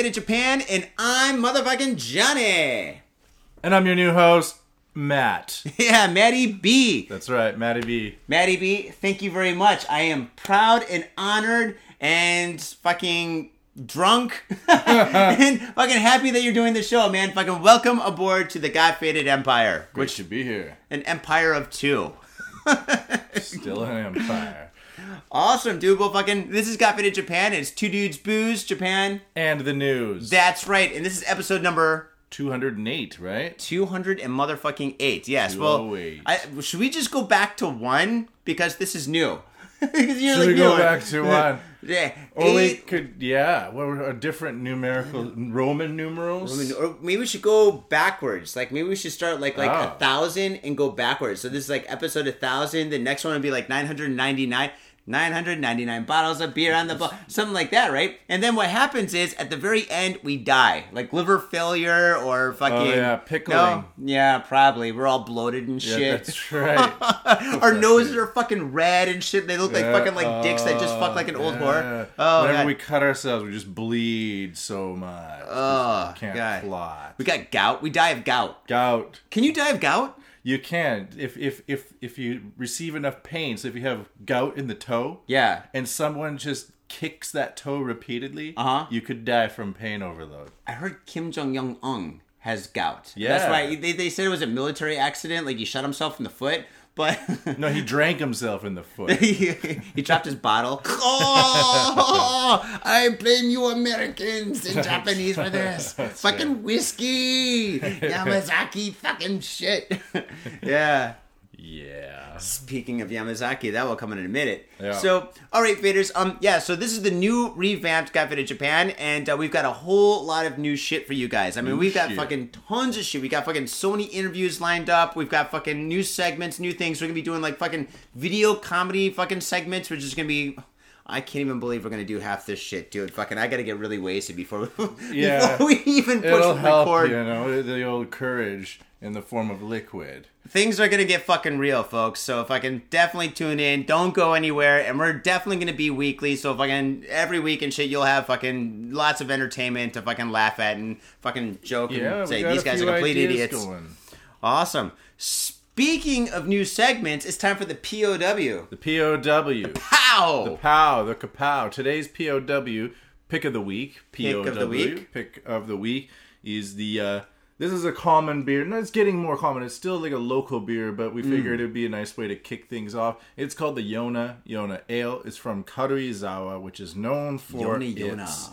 Yo, what's up? This is Got Faded Japan, and I'm motherfucking Johnny. And I'm your new host, Matt. Yeah, Maddie B. That's right, Matty B. Maddie B, thank you very much. I am proud and honored and fucking drunk and fucking happy that you're doing the show, man. Fucking welcome aboard to the Got Faded Empire, Great which to be here. an empire of two. Still an empire. Awesome, dude. Well, fucking, this is Got Faded Japan. It's two dudes, booze, Japan. And the news. That's right, and this is episode number 208, right? 200 and motherfucking eight. Yes. Well, I, should we just go back to one because this is new? Should like, we go back to one? Yeah. Eight- could, yeah, what were a different numerical Roman numerals? Mean, or maybe we should go backwards. Like maybe we should start like like oh. a Oh. thousand and go backwards. So this is like episode a thousand. The next one would be like nine hundred ninety nine. 999 bottles of beer on the bar, something like that, right? And then what happens is at the very end we die, like liver failure or oh, fucking. Oh, yeah, pickling. No? Yeah, probably. We're all bloated and yeah, shit. that's right. Our noses are fucking red and shit. They look like Yeah, fucking like dicks that just fuck uh, like an old yeah. whore. Oh, Whenever God. we cut ourselves, we just bleed so much. Oh, we can't God. plot. we got gout. We die of gout. Gout. Can you die of gout? You can if if if if you receive enough pain. So if you have gout in the toe, Yeah. and someone just kicks that toe repeatedly, Uh-huh. you could die from pain overload. I heard Kim Jong Un has gout. Yeah. That's why they, they said it was a military accident, like he shot himself in the foot, but No, he drank himself in the foot. he, he dropped his bottle. Oh, I blame you Americans and Japanese for this. fucking whiskey. Yamazaki fucking shit. yeah. Yeah. Speaking of Yamazaki, that will come in in a minute. Yeah. So, all right, faders. Um, yeah. So this is the new revamped Got Faded Japan, and uh, we've got a whole lot of new shit for you guys. I mean, New we've got shit. fucking tons of shit. We got fucking so many interviews lined up. We've got fucking new segments, new things. We're gonna be doing like fucking video comedy fucking segments, which is gonna be. I can't even believe we're gonna do half this shit, dude. Fucking, I gotta get really wasted before we, Yeah. before we even push It'll help, record. you know, the old courage in the form of liquid. things are gonna get fucking real, folks. So if I can definitely tune in, don't go anywhere, and we're definitely gonna be weekly. So if I can every week and shit, you'll have fucking lots of entertainment to fucking laugh at and fucking joke Yeah, and we say these guys are complete idiots. Going. Awesome. Speaking of new segments, it's time for the POW. The POW. The Pow! The POW, the kapow. Today's POW, pick of the week. POW. Pick of the week. Pick of the week is the. Uh, this is a common beer. No, it's getting more common. It's still like a local beer, but Mm. we figured it'd be a nice way to kick things off. It's called the Yona Yona Ale. It's from Karuizawa, which is known for Yona Yona. its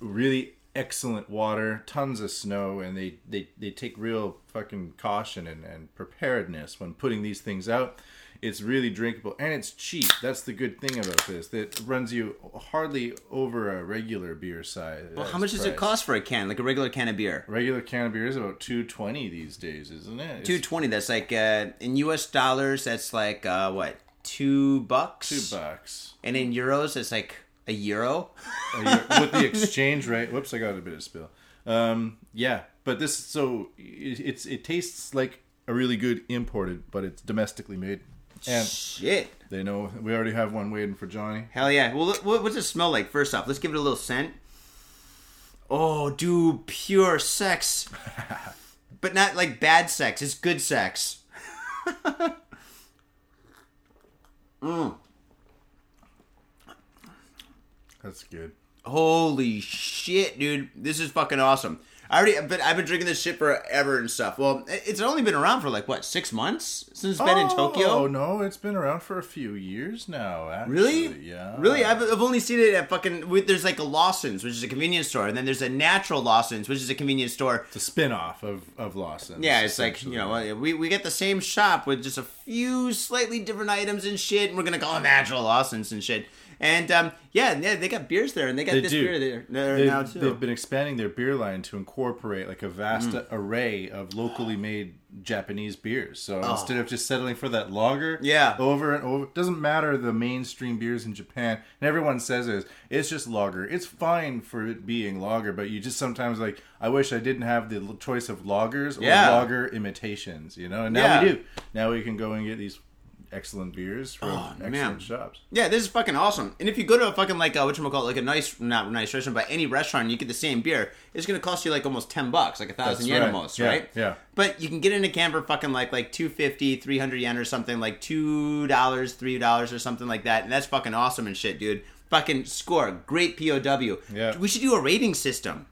really excellent water, tons of snow, and they, they, they take real fucking caution and, and preparedness when putting these things out. It's really drinkable and it's cheap. That's the good thing about this. It runs you hardly over a regular beer size. Well, how much does it cost for a can, like a regular can of beer? Regular can of beer is about two twenty these days, isn't it? Two twenty. That's like uh, in U.S. dollars. That's like uh, what two bucks. two bucks. And in euros, it's like a euro. a year- with the exchange rate. Whoops, I got a bit of spill. Um, yeah, but this so it, it's it tastes like a really good imported, but it's domestically made, and Shit. they know we already have one waiting for Johnny. Hell yeah. Well, what, what's it smell like? First off, let's give it a little scent. Oh, dude, pure sex. but not like bad sex. It's good sex. Mm. That's good. Holy shit, dude. This is fucking awesome. I already, but I've been drinking this shit forever and stuff. Well, it's only been around for like what six months since it's been in Tokyo. Oh no, it's been around for a few years now. Actually. Really? Yeah. Really? I've, I've only seen it at fucking. There's like a Lawson's, which is a convenience store, and then there's a natural Lawson's, which is a convenience store. It's a spin-off of of Lawson. Yeah, it's like you know we we get the same shop with just a few slightly different items and shit, and we're gonna call them natural Lawson's and shit. And um, yeah, yeah, they got beers there, and they got They this do. beer there, there They've, now too. they've been expanding their beer line to incorporate like a vast Mm. array of locally made Japanese beers. So instead of just settling for that lager, Oh. Yeah. over and over, doesn't matter the mainstream beers in Japan. And everyone says it is, it's just lager. It's fine for it being lager, but you just sometimes like, I wish I didn't have the choice of lagers or Yeah. lager imitations. You know, and now Yeah. we do. Now we can go and get these excellent beers from Oh, excellent man. shops. Yeah, this is fucking awesome. And if you go to a fucking like uh, whatchamacallit, like a nice not nice restaurant, but any restaurant, and you get the same beer, it's gonna cost you like almost ten bucks, like a thousand yen right. almost, Yeah, right? yeah. But you can get in a can for fucking like like 250 300 yen or something, like two dollars, three dollars or something like that, and that's fucking awesome and shit, dude. Fucking score, great POW. Yeah. we should do a rating system.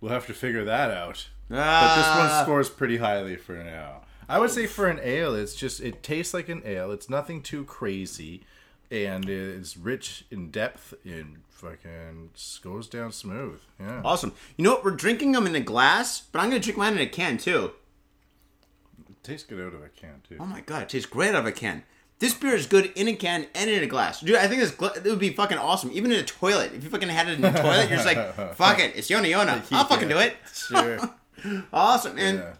We'll have to figure that out. But this Ah. one scores pretty highly for now. I would say for an ale, it's just it tastes like an ale. It's nothing too crazy, and it's rich in depth and fucking goes down smooth. Yeah, Awesome. You know what? We're drinking them in a glass, but I'm gonna drink mine in a can too. it tastes good out of a can too. Oh my god, it tastes great out of a can. This beer is good in a can and in a glass. Dude, I think this gla- it would be fucking awesome. Even in a toilet. If you fucking had it in a toilet, you're just like, fuck it, it's Yona Yona. I'll fucking do it. Sure. Awesome, man. yeah.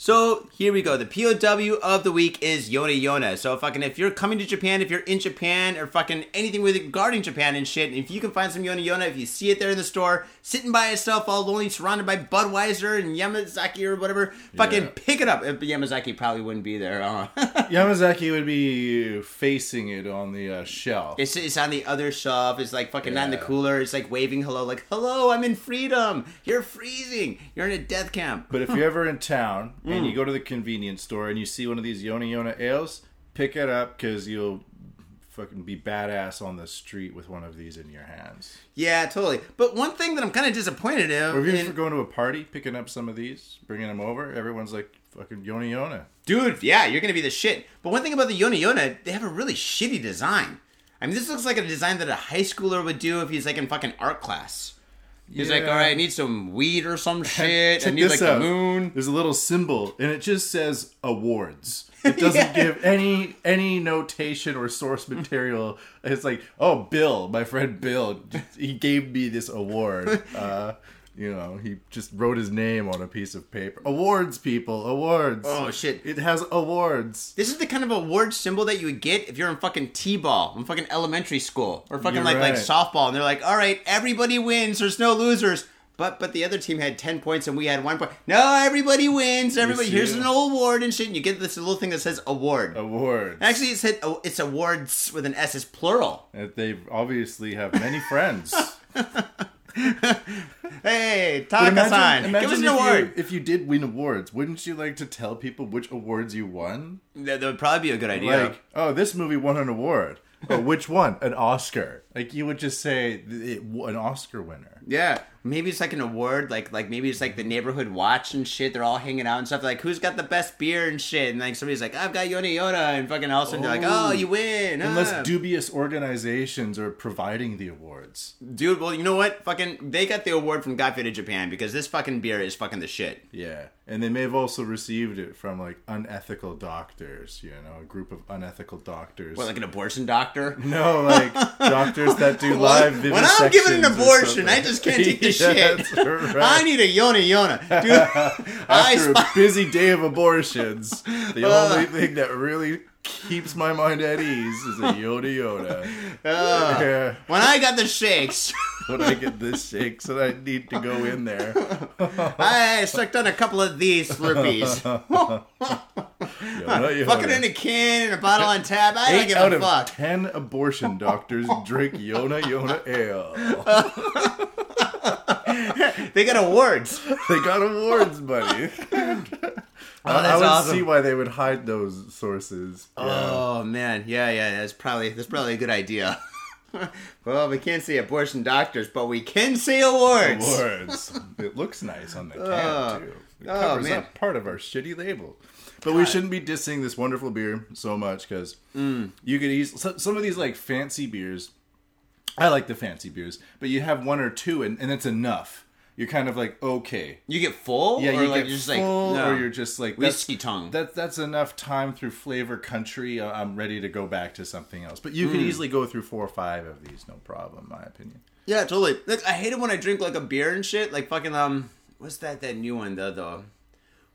So here we go. The POW of the week is Yona Yona. So fucking if you're coming to Japan, if you're in Japan or fucking anything with regarding Japan and shit, if you can find some Yona Yona, if you see it there in the store, sitting by itself all lonely, surrounded by Budweiser and Yamazaki or whatever, fucking Yeah. pick it up. Uh, Yamazaki probably wouldn't be there. Uh. Yamazaki would be facing it on the uh, shelf. It's, it's on the other shelf. It's like fucking not in the cooler. It's like waving hello, like hello, I'm in freedom. You're freezing. You're in a death camp. But if you're ever in town and Mm. you go to the convenience store and you see one of these Yona Yona ales, pick it up because you'll fucking be badass on the street with one of these in your hands. Yeah, totally. But one thing that I'm kind of disappointed in, Or if you're going to a party, picking up some of these, bringing them over, everyone's like fucking Yoni Yona. dude, yeah, you're gonna be the shit. But one thing about the Yoni Yona, they have a really shitty design. I mean, this looks like a design that a high schooler would do if he's like in fucking art class. He's like, all right, I need some weed or some shit. I need like this the out. moon. There's a little symbol, and it just says awards. It doesn't Yeah. give any any notation or source material. It's like, oh, Bill, my friend Bill, he gave me this award. Uh, you know, he just wrote his name on a piece of paper. Awards, people, awards. Oh shit. It has awards. This is the kind of award symbol that you would get if you're in fucking t-ball in fucking elementary school or fucking You're like like softball, and they're like, "All right, everybody wins. There's no losers." But but the other team had ten points and we had one point. No, everybody wins. Everybody here's an award and shit. And you get this little thing that says award. Award. Actually, it said oh, it's awards with an S. It's plural. Uh, they obviously have many friends. Hey, Taka-san, give us an if award. You, if you did win awards, wouldn't you like to tell people which awards you won? That, that would probably be a good idea. Like, oh, this movie won an award. Oh, which one? An Oscar. Like you would just say it, an Oscar winner. Yeah, maybe it's like an award, like like maybe it's like the neighborhood watch and shit. They're all hanging out and stuff. Like who's got the best beer and shit, and like somebody's like, I've got Yona Yona, and fucking all of a sudden they're like, Oh. you win. Unless ah." dubious organizations are providing the awards. dude, well, you know what? Fucking, they got the award from Got Faded Japan because this fucking beer is fucking the shit. Yeah, and they may have also received it from like unethical doctors. You know, a group of unethical doctors. What, like an abortion doctor? no, like doctors that do live when I'm giving an abortion, I just can't take the Yeah, shit. right. I need a Yona Yona, dude. After sp- a busy day of abortions, the Uh. only thing that really keeps my mind at ease is a Yoda Yoda. Uh. Yeah. when I got the shakes, When I get this shake, so I need to go in there. I sucked on a couple of these Slurpees. Yoda, Fucking in a can and a bottle on tap. I don't Eight give out a of fuck. ten abortion doctors drink Yona Yona ale. They got awards. They got awards, buddy. Oh, I, I would awesome. see why they would hide those sources. Yeah. Oh man, yeah, yeah. That's probably that's probably a good idea. well, we can't see abortion doctors, but we can see awards. Awards. it looks nice on the can Oh. too. It Oh, covers man. up part of our shitty label. But we shouldn't be dissing this wonderful beer so much because Mm. you could easily so, some of these like fancy beers. I like the fancy beers, but you have one or two and, and it's enough. You're kind of like okay, You get full, yeah, or you like get you're just full, like no. or you're just like whiskey tongue. That that's enough time through flavor country. I'm ready to go back to something else. But you could Mm. easily go through four or five of these, no problem, in my opinion. Yeah, totally. Like, I hate it when I drink like a beer and shit. Like fucking um, what's that that new one though? the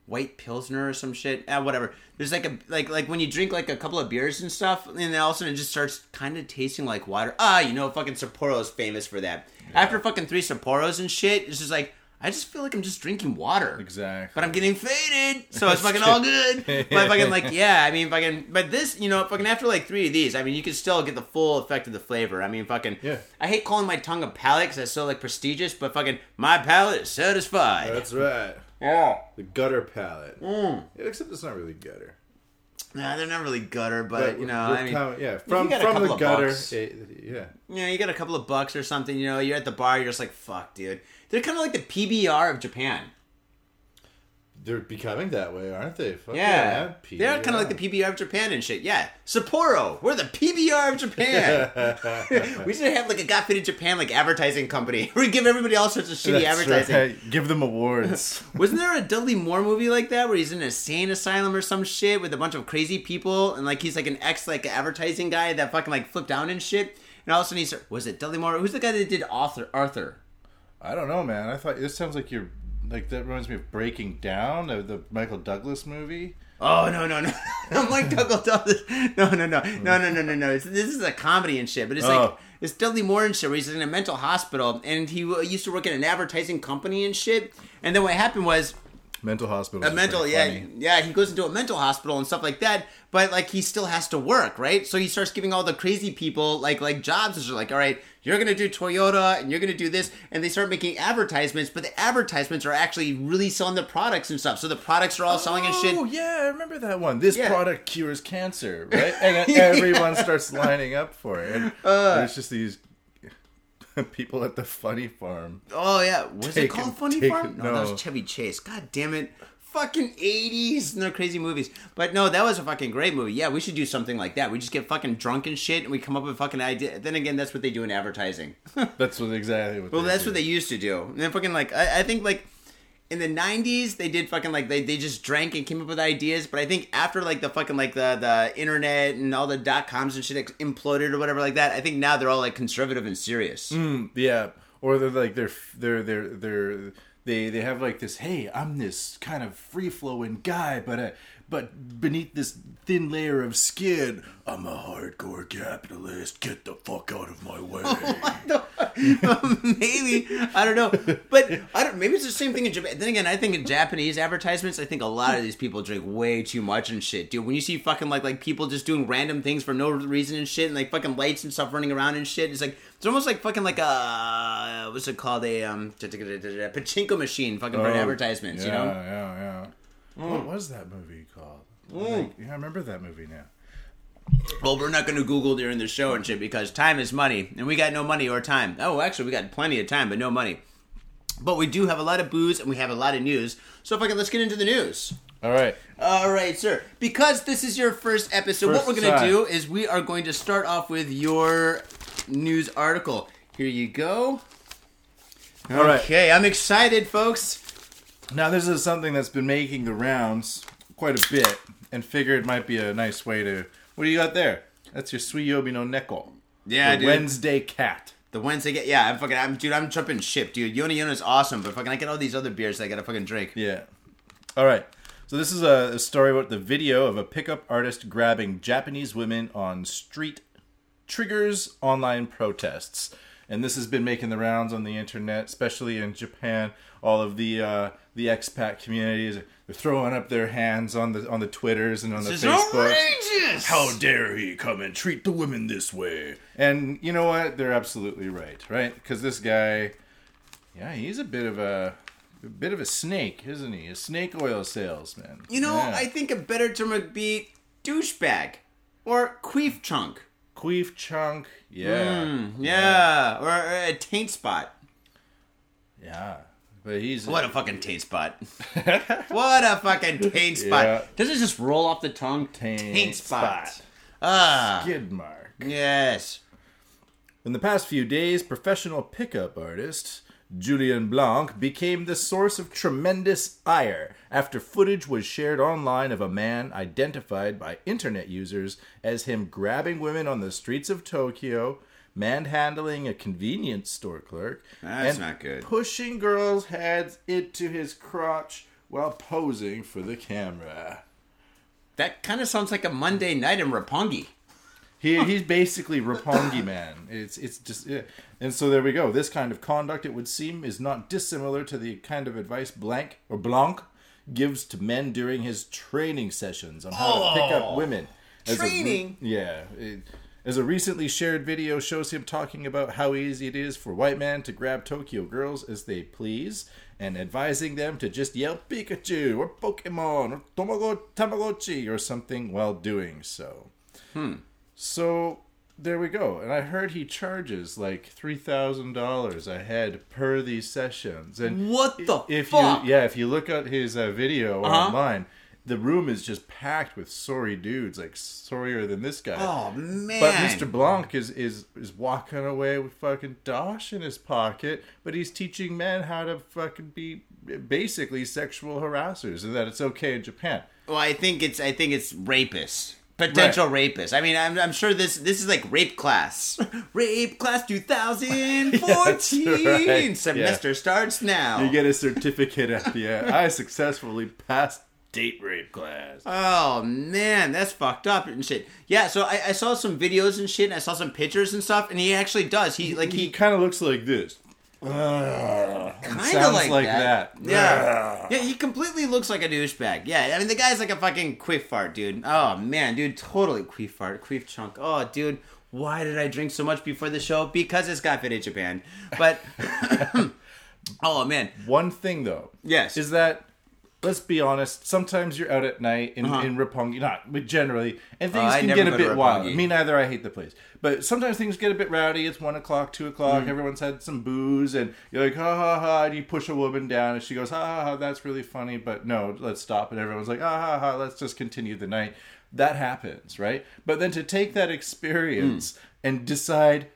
white pilsner or some shit? Ah, whatever. There's like a like like when you drink like a couple of beers and stuff, and then all of a sudden it just starts kind of tasting like water. Ah, you know, fucking Sapporo's famous for that. After fucking three Sapporos and shit, it's just like. I just feel like I'm just drinking water. Exactly. But I'm getting faded, so it's fucking all good. But fucking like, yeah, I mean, fucking, but this, you know, fucking after like three of these, I mean, you can still get the full effect of the flavor. I mean, fucking, Yeah. I hate calling my tongue a palate because that's so like prestigious, but fucking, my palate is satisfied. That's right. Yeah. The gutter palette. Mm. Yeah, except it's not really gutter. Nah, they're not really gutter, but, you know, I mean, com- yeah, from got from the gutter. bucks. eh, yeah, you know, you get a couple of bucks or something. You know, you're at the bar, you're just like, fuck, dude. They're kind of like the PBR of Japan. They're becoming that way, aren't they? Fuck Yeah, man. they're kind of like the PBR of Japan and shit. Yeah, Sapporo, we're the PBR of Japan. we should have like a Got Faded Japan like advertising company. We give everybody all sorts of shitty That's advertising. right. Give them awards. Wasn't there a Dudley Moore movie like that where he's in a insane asylum or some shit with a bunch of crazy people and like he's like an ex like advertising guy that fucking like flipped down and shit. And all of a sudden he's was it Dudley Moore? Who's the guy that did Arthur? Arthur. I don't know, man. I thought this sounds like you're like that reminds me of Breaking Down, the, the Michael Douglas movie. Oh no no no! I'm like Douglas Douglas. No no no no no no no no. It's, this is a comedy and shit, but it's like Oh. it's Dudley Moore and shit. Where he's in a mental hospital and he uh, used to work in an advertising company and shit. And then what happened was Mental hospital. a mental yeah funny. yeah he goes into a mental hospital and stuff like that. But like he still has to work right, so he starts giving all the crazy people like like jobs. Which are like all right, you're gonna do Toyota and you're gonna do this, and they start making advertisements. But the advertisements are actually really selling the products and stuff. So the products are all selling and shit. Oh yeah, I remember that one. This Yeah. product cures cancer, right? And everyone starts lining up for it. And Uh. there's just these people at the funny farm. Oh yeah, was it called Funny take Farm? it- No, that was Chevy Chase. God damn it. Fucking 80s and their crazy movies. But no, that was a fucking great movie. Yeah, we should do something like that. We just get fucking drunk and shit and we come up with fucking idea. Then again, that's what they do in advertising. That's what exactly what. well, that's do. what they used to do. And then fucking like, I, I think like in the 90s, they did fucking like, they, they just drank and came up with ideas. But I think after like the fucking like the, the internet and all the dot coms and shit imploded or whatever like that, I think now they're all like conservative and serious. Mm, yeah, or they're like they're they're they're they're they they have like this. Hey, I'm this kind of free flowing guy, but uh, but beneath this thin layer of skin, I'm a hardcore capitalist. Get the fuck out of my way. maybe I don't know, but I don't. Maybe it's the same thing in Japan. Then again, I think in Japanese advertisements, I think a lot of these people drink way too much and shit, dude. When you see fucking like like people just doing random things for no reason and shit, and like fucking lights and stuff running around and shit, it's like it's almost like fucking like a what's it called a um pachinko machine, fucking for Oh, advertisements, yeah, you know. Yeah, yeah, yeah. What was that movie called? Mm. Like, yeah, I remember that movie now. Well, we're not going to Google during the show and shit because time is money, and we got no money or time. Oh, actually, we got plenty of time, but no money. But we do have a lot of booze and we have a lot of news. So, if I can, let's get into the news. All right. All right, sir. Because this is your first episode, what we're going to do is we are going to start off with your news article. Here you go. All right. Okay, I'm excited, folks. Now, this is something that's been making the rounds quite a bit, and figured it might be a nice way to. What do you got there? That's your Suiyobi no Neko. Yeah, the dude. Wednesday cat. The Wednesday, cat. yeah, I'm fucking, I'm dude, I'm jumping ship, dude. Yona Yona's awesome, but fucking, I get all these other beers that I gotta fucking drink. Yeah. All right. So this is a, a story about the video of a pickup artist grabbing Japanese women on street triggers online protests. And this has been making the rounds on the internet, especially in Japan. All of the uh, the expat communities they're throwing up their hands on the on the Twitters and on the This is Facebook. outrageous. How dare he come and treat the women this way? And you know what? They're absolutely right, right? Because this guy, yeah, he's a bit of a, a bit of a snake, isn't he? A snake oil salesman. You know, Yeah. I think a better term would be douchebag or queef chunk. queef chunk. Yeah, Mm, yeah, or, or a taint spot. yeah. But he's What a fucking taint spot. what a fucking taint spot. Yeah. Does it just roll off the tongue? Taint spot. spot. Ah, skid mark. yes. In the past few days, professional pickup artist Julien Blanc became the source of tremendous ire after footage was shared online of a man identified by internet users as him grabbing women on the streets of Tokyo, manhandling a convenience store clerk, That's and not good. pushing girls' heads into his crotch while posing for the camera. That kind of sounds like a Monday night in Roppongi. He, he's basically Roppongi man. It's it's just yeah. and so there we go. This kind of conduct, it would seem, is not dissimilar to the kind of advice Blank or Blanc gives to men during his training sessions on how to pick up Oh. women. As a Training? yeah. it- as a recently shared video shows him talking about how easy it is for white men to grab Tokyo girls as they please, and advising them to just yell Pikachu or Pokemon or Tomago Tamagotchi or something while doing so. So there we go. And I heard he charges like three thousand dollars a head per these sessions. And What the if fuck? you yeah, if you look at his uh, video Uh-huh. online, the room is just packed with sorry dudes, like sorrier than this guy. Oh man. But Mr. Blanc is, is is walking away with fucking dosh in his pocket, but he's teaching men how to fucking be basically sexual harassers and that it's okay in Japan. Well, I think it's I think it's rapists. Potential rapists. I mean, I'm, I'm sure this this is like rape class. rape class 2014. right. Semester starts now. You get a certificate at the end. I successfully passed date rape class. Oh man, that's fucked up and shit. Yeah, so I, I saw some videos and shit, and I saw some pictures and stuff, and he actually does. He like He he kind of looks like this. kind sounds of like, like that. that. Yeah, yeah, he completely looks like a douchebag. Yeah, I mean the guy's like a fucking queef fart, dude. Oh man, dude, totally queef fart, queef chunk. Oh, dude, why did I drink so much before the show? Because it's got fit in Japan. But oh man, One thing though, Yes. is that let's be honest. Sometimes you're out at night in Uh-huh. in Roppongi, not but generally, and things I can get a bit wild. Me neither. I hate the place, but sometimes things get a bit rowdy. It's one o'clock, two o'clock. Mm. Everyone's had some booze, and you're like ha ha ha. And you push a woman down, and she goes ha ha ha. That's really funny, but no, let's stop. And everyone's like ha ha ha. Let's just continue the night. That happens, right? But then to take that experience Mm. and decide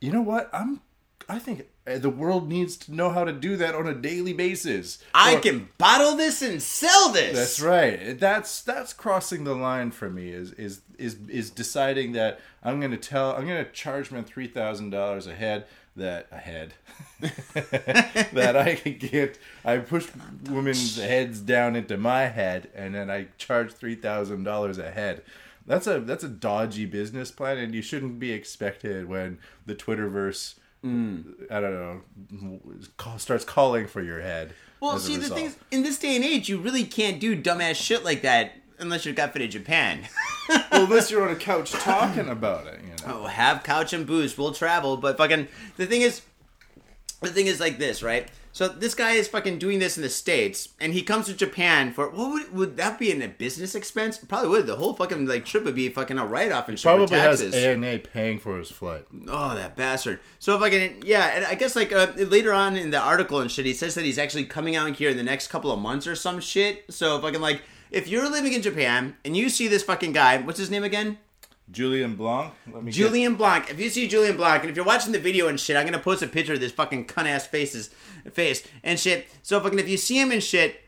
you know what? I'm. I think uh, Uh, the world needs to know how to do that on a daily basis. I Or- can bottle this and sell this. That's right. That's that's crossing the line for me. Is is is is deciding that I'm going to tell. I'm going to charge men three thousand dollars a head. That a head that I can get. I push women's heads down into my head, and then I charge three thousand dollars a head. That's a that's a dodgy business plan, and you shouldn't be expected when the Twitterverse. I don't know. Starts calling for your head. Well, see, the result. thing is, in this day and age, you really can't do dumbass shit like that unless you're Got Faded Japan. well, unless you're on a couch talking about it, you know. oh, have couch and booze, we'll travel. But fucking, the thing is, the thing is like this, right? So this guy is fucking doing this in the states, and he comes to Japan for what would would that be in a business expense? Probably would. The whole fucking like trip would be fucking a write off and shit Probably has taxes. ANA paying for his flight. Oh, that bastard. So if I can, yeah, and I guess like uh, later on in the article and shit, he says that he's actually coming out here in the next couple of months or some shit. So if I can like, if you're living in Japan and you see this fucking guy, what's his name again? Julien Blanc. Let me get- Julien Blanc. If you see Julien Blanc, and if you're watching the video and shit, I'm gonna post a picture of this fucking cunt ass faces face and shit. So fucking if you see him and shit,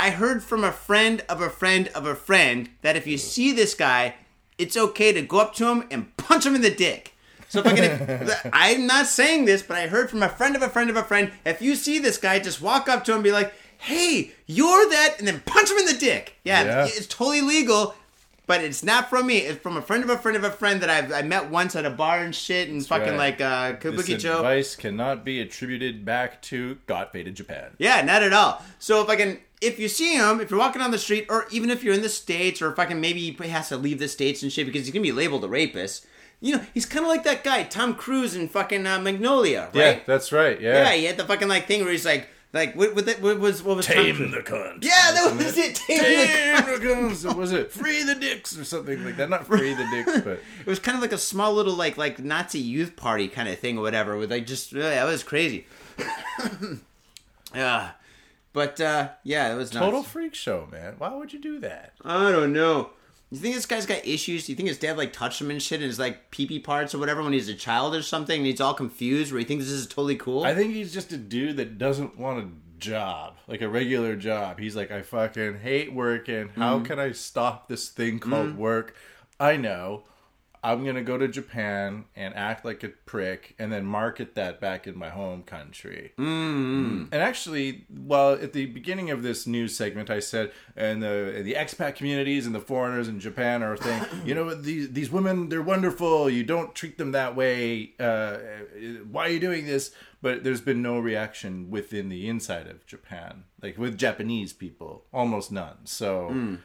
I heard from a friend of a friend of a friend that if you see this guy, it's okay to go up to him and punch him in the dick. So fucking, if, I'm not saying this, but I heard from a friend of a friend of a friend. If you see this guy, just walk up to him and be like, "Hey, you're that," and then punch him in the dick. Yeah, Yeah. it's totally legal. But it's not from me. It's from a friend of a friend of a friend that I've, I met once at a bar and shit and fucking right. like uh, This Kabuki Joe. advice cannot be attributed back to Got Faded Japan. Yeah, not at all. So if I can, if you see him, if you're walking on the street, or even if you're in the states, or if I can, maybe he has to leave the states and shit because he's gonna be labeled a rapist. You know, he's kind of like that guy Tom Cruise in fucking uh, Magnolia, Yeah, that's right. Yeah. Yeah, he had the fucking like thing where he's like, like what, what, what was what was Tom Tame Cruise? the cunt. Yeah, that was it. Tame the Tame the cunts. Was it free the dicks or something like that? Not free the dicks, but It was kind of like a small little like like Nazi youth party kind of thing or whatever. With like just yeah, that was crazy. yeah, but uh, yeah, it was nuts. total freak show, man. Why would you do that? I don't know. You think this guy's got issues? Do you think his dad like touched him and shit and his like pee pee parts or whatever when he was a child or something? And he's all confused where he thinks this is totally cool. I think he's just a dude that doesn't want a job, like a regular job. He's like, I fucking hate working. How Mm-hmm. can I stop this thing called work? I know. I'm gonna go to Japan and act like a prick, and then market that back in my home country. Mm-hmm. And actually, well, at the beginning of this news segment, I said, and the the expat communities and the foreigners in Japan are saying, you know, these these women, they're wonderful. You don't treat them that way. Uh, why are you doing this? But there's been no reaction within the inside of Japan, like with Japanese people, almost none. So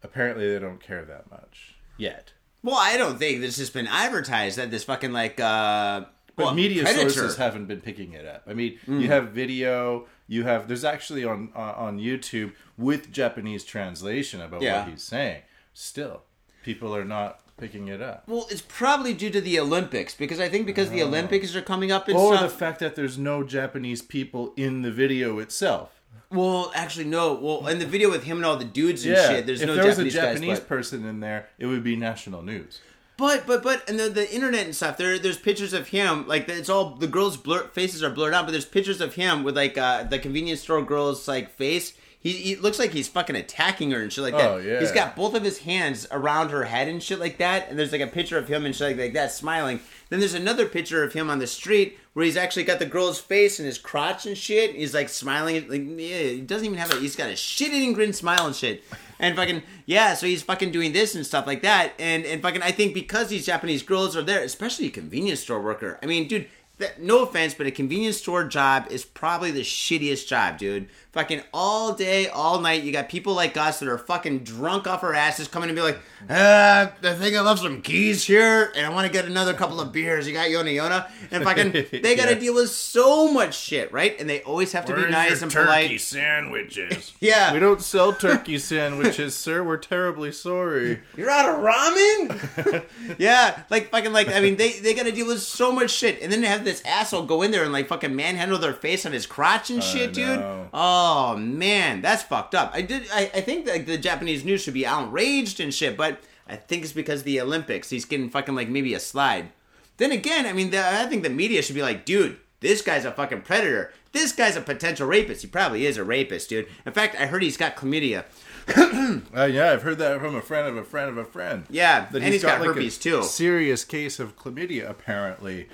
apparently, they don't care that much yet. Well, I don't think this has been advertised that this fucking like uh But well, media Predator. sources haven't been picking it up. I mean, you have video, you have there's actually on uh, on YouTube with Japanese translation about Yeah. what he's saying. Still, people are not picking it up. Well, it's probably due to the Olympics because I think because the Olympics are coming up Or the fact that there's no Japanese people in the video itself. Well, actually, no. Well, in the video with him and all the dudes and Yeah, shit, there's if no there was Japanese, a Japanese guys. But, person in there, it would be national news. but but but and the, the internet and stuff. There there's pictures of him like it's all the girls' blur, faces are blurred out, but there's pictures of him with like uh, the convenience store girl's like face. He, he looks like he's fucking attacking her and shit like that. Oh, yeah. He's got both of his hands around her head and shit like that. And there's like a picture of him and shit like, like that smiling. Then there's another picture of him on the street where he's actually got the girl's face and his crotch and shit. He's like smiling. Like yeah, he doesn't even have a. He's got a shit eating grin smile and shit. And fucking yeah, so he's fucking doing this and stuff like that. And and fucking I think because these Japanese girls are there, especially a convenience store worker. I mean, dude. That, no offense, but a convenience store job is probably the shittiest job, dude. Fucking all day, all night, you got people like us that are fucking drunk off our asses coming and be like, uh, I think I left some keys here, and I want to get another couple of beers. You got Yona Yona? And fucking, they got to Yeah. deal with so much shit, right? And they always have to be nice and polite. Turkey sandwiches? Yeah. we don't sell turkey sandwiches, sir. We're terribly sorry. You're out of ramen? yeah, like fucking like I mean they they got to deal with so much shit, and then they have this asshole go in there and like fucking manhandle their face on his crotch and shit, dude. know. Oh man, that's fucked up. I did I, I think like the Japanese news should be outraged and shit, but I think it's because the Olympics. He's getting fucking like maybe a slide. Then again, I mean the, I think the media should be like, dude, this guy's a fucking predator. This guy's a potential rapist. He probably is a rapist, dude. In fact, I heard he's got chlamydia. Uh, yeah, I've heard that from a friend of a friend of a friend. Yeah, and he's got like, herpes, too. Serious case of chlamydia, apparently,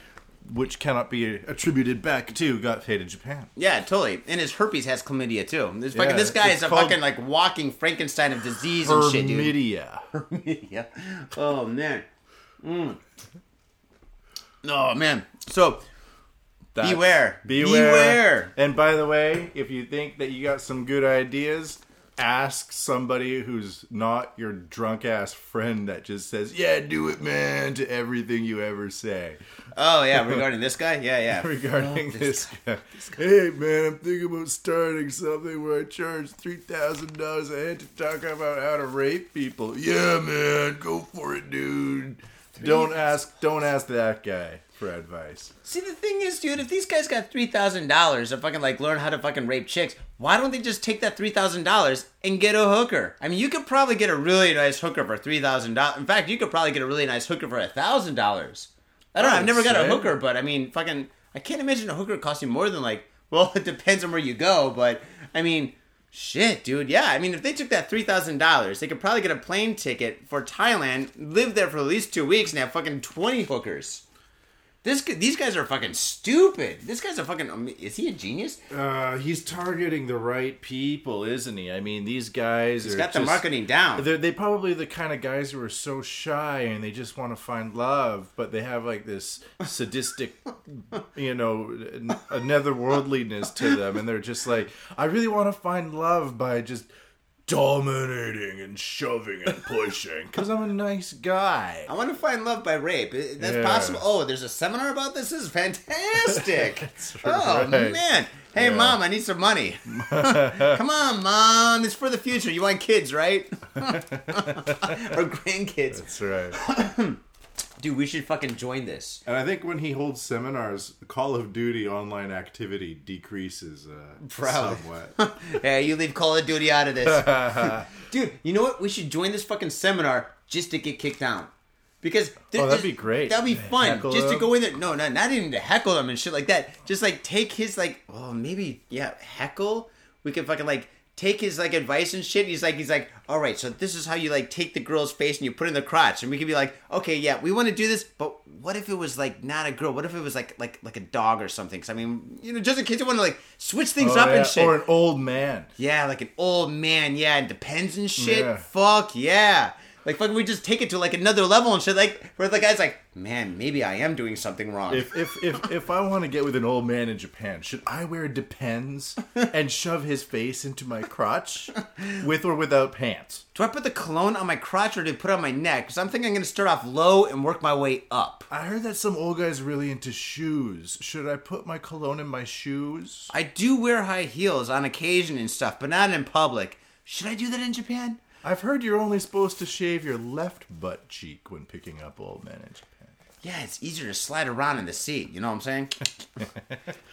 which cannot be attributed back to got paid in Japan. Yeah, totally. And his herpes has chlamydia too. This fucking Yeah, this guy is a fucking like walking Frankenstein of disease and shit, dude. Chlamydia. Oh man. Mm. Oh man. So Beware. Beware. Beware. And by the way, if you think that you got some good ideas, ask somebody who's not your drunk ass friend that just says, "Yeah, do it, man," to everything you ever say oh yeah, regarding this guy, yeah, yeah. regarding oh, this, guy. Hey, man, I'm thinking about starting something where I charge three thousand dollars a head to talk about how to rape people. Yeah, man, go for it, dude. Don't ask. Don't ask that guy for advice. See the thing is, dude, if these guys got three thousand dollars to fucking like learn how to fucking rape chicks, why don't they just take that three thousand dollars and get a hooker? I mean, you could probably get a really nice hooker for three thousand dollars. In fact, you could probably get a really nice hooker for a thousand dollars. I don't know. I've never got a hooker, but I mean, fucking, I can't imagine a hooker costing more than like. Well, it depends on where you go, but I mean, shit, dude. Yeah, I mean, if they took that three thousand dollars, they could probably get a plane ticket for Thailand, live there for at least two weeks, and have fucking twenty hookers. This these guys are fucking stupid. This guy's a fucking. Is he a genius? Uh, he's targeting the right people, isn't he? I mean, these guys He's got the marketing down. They're they probably the kind of guys who are so shy and they just want to find love, but they have like this sadistic, you know, n- a netherworldliness to them, and they're just like, I really want to find love by just dominating and shoving and pushing because I'm a nice guy. I want to find love by rape. That's Yeah. possible. Oh, there's a seminar about this. This is fantastic. oh right. man. Hey Yeah. mom, I need some money. Come on, mom. It's for the future. You want kids, right? or grandkids. That's right. Dude, we should fucking join this. And I think when he holds seminars, Call of Duty online activity decreases uh, Probably. somewhat. hey, you leave Call of Duty out of this. Dude, you know what? We should join this fucking seminar just to get kicked down. Because there- Oh, that'd be great. That'd be fun. Heckle just to go in there. No, not not even to heckle them and shit like that. Just like take his like, oh maybe yeah, heckle. We could fucking like take his like advice and shit. He's like, he's like, all right, so this is how you like take the girl's face and you put it in the crotch, and we could be like, okay, yeah, we want to do this, but what if it was like not a girl? What if it was like like like a dog or something? Because I mean, you know, just in case you want to like switch things Oh, up yeah, and shit. Or an old man. yeah, like an old man. Yeah, and depends and shit. Yeah. Fuck yeah. Like fucking, we just take it to like another level and shit. Like where the guy's like, man, maybe I am doing something wrong. If if if if I want to get with an old man in Japan, should I wear Depends and shove his face into my crotch, with or without pants? do I put the cologne on my crotch or do I put it on my neck? Because I'm thinking I'm gonna start off low and work my way up. I heard that some old guy's really into shoes. Should I put my cologne in my shoes? I do wear high heels on occasion and stuff, but not in public. Should I do that in Japan? I've heard you're only supposed to shave your left butt cheek when picking up old men in Japan. Yeah, it's easier to slide around in the seat. You know what I'm saying? oh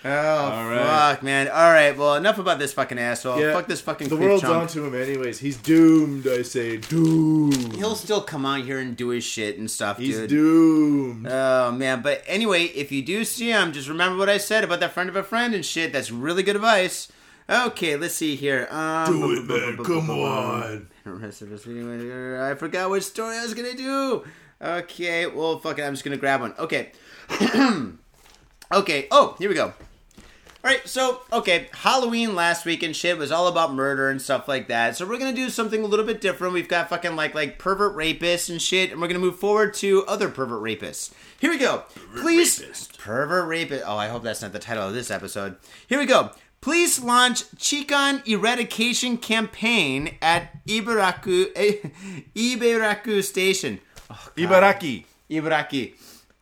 right. fuck, man. All right, well, enough about this fucking asshole. Fuck this fucking. The creep world's chunk. onto him anyways. He's doomed. I say doomed. He'll still come out here and do his shit and stuff, dude. He's dude. doomed. Oh man, but anyway, if you do see him, just remember what I said about that friend of a friend and shit. That's really good advice. Okay, let's see here. Um, Do it, man. Come on. Rest of this video, I forgot which story I was gonna do. Okay, well, fuck it. I'm just gonna grab one. Okay. okay. Oh, here we go. All right, so okay, Halloween last week and shit was all about murder and stuff like that. So we're gonna do something a little bit different. We've got fucking like like pervert rapists and shit, and we're gonna move forward to other pervert rapists. Here we go. Please, rapist. pervert rapist. Oh, I hope that's not the title of this episode. Here we go. Police launch Chikan eradication campaign at Ibaraku eh, Ibaraku Station. Ibaraki. Ibaraki.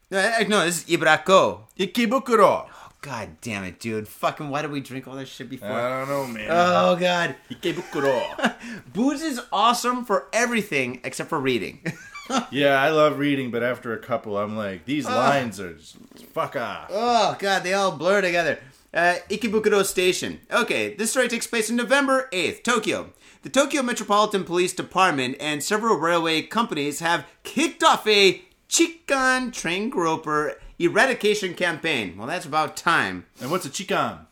Uh, No, this is Ibarako. Ikebukuro. Oh, God damn it, dude. Fucking why did we drink all this shit before? I don't know, man. oh god. Ikebukuro. Booze is awesome for everything except for reading. yeah, I love reading, but after a couple, I'm like, these lines are just, fuck off. oh god, they all blur together. Uh, Ikebukuro Station. Okay, this story takes place in November 8th, Tokyo. The Tokyo Metropolitan Police Department and several railway companies have kicked off a Chikan train groper eradication campaign. Well, that's about time. And what's a chikan?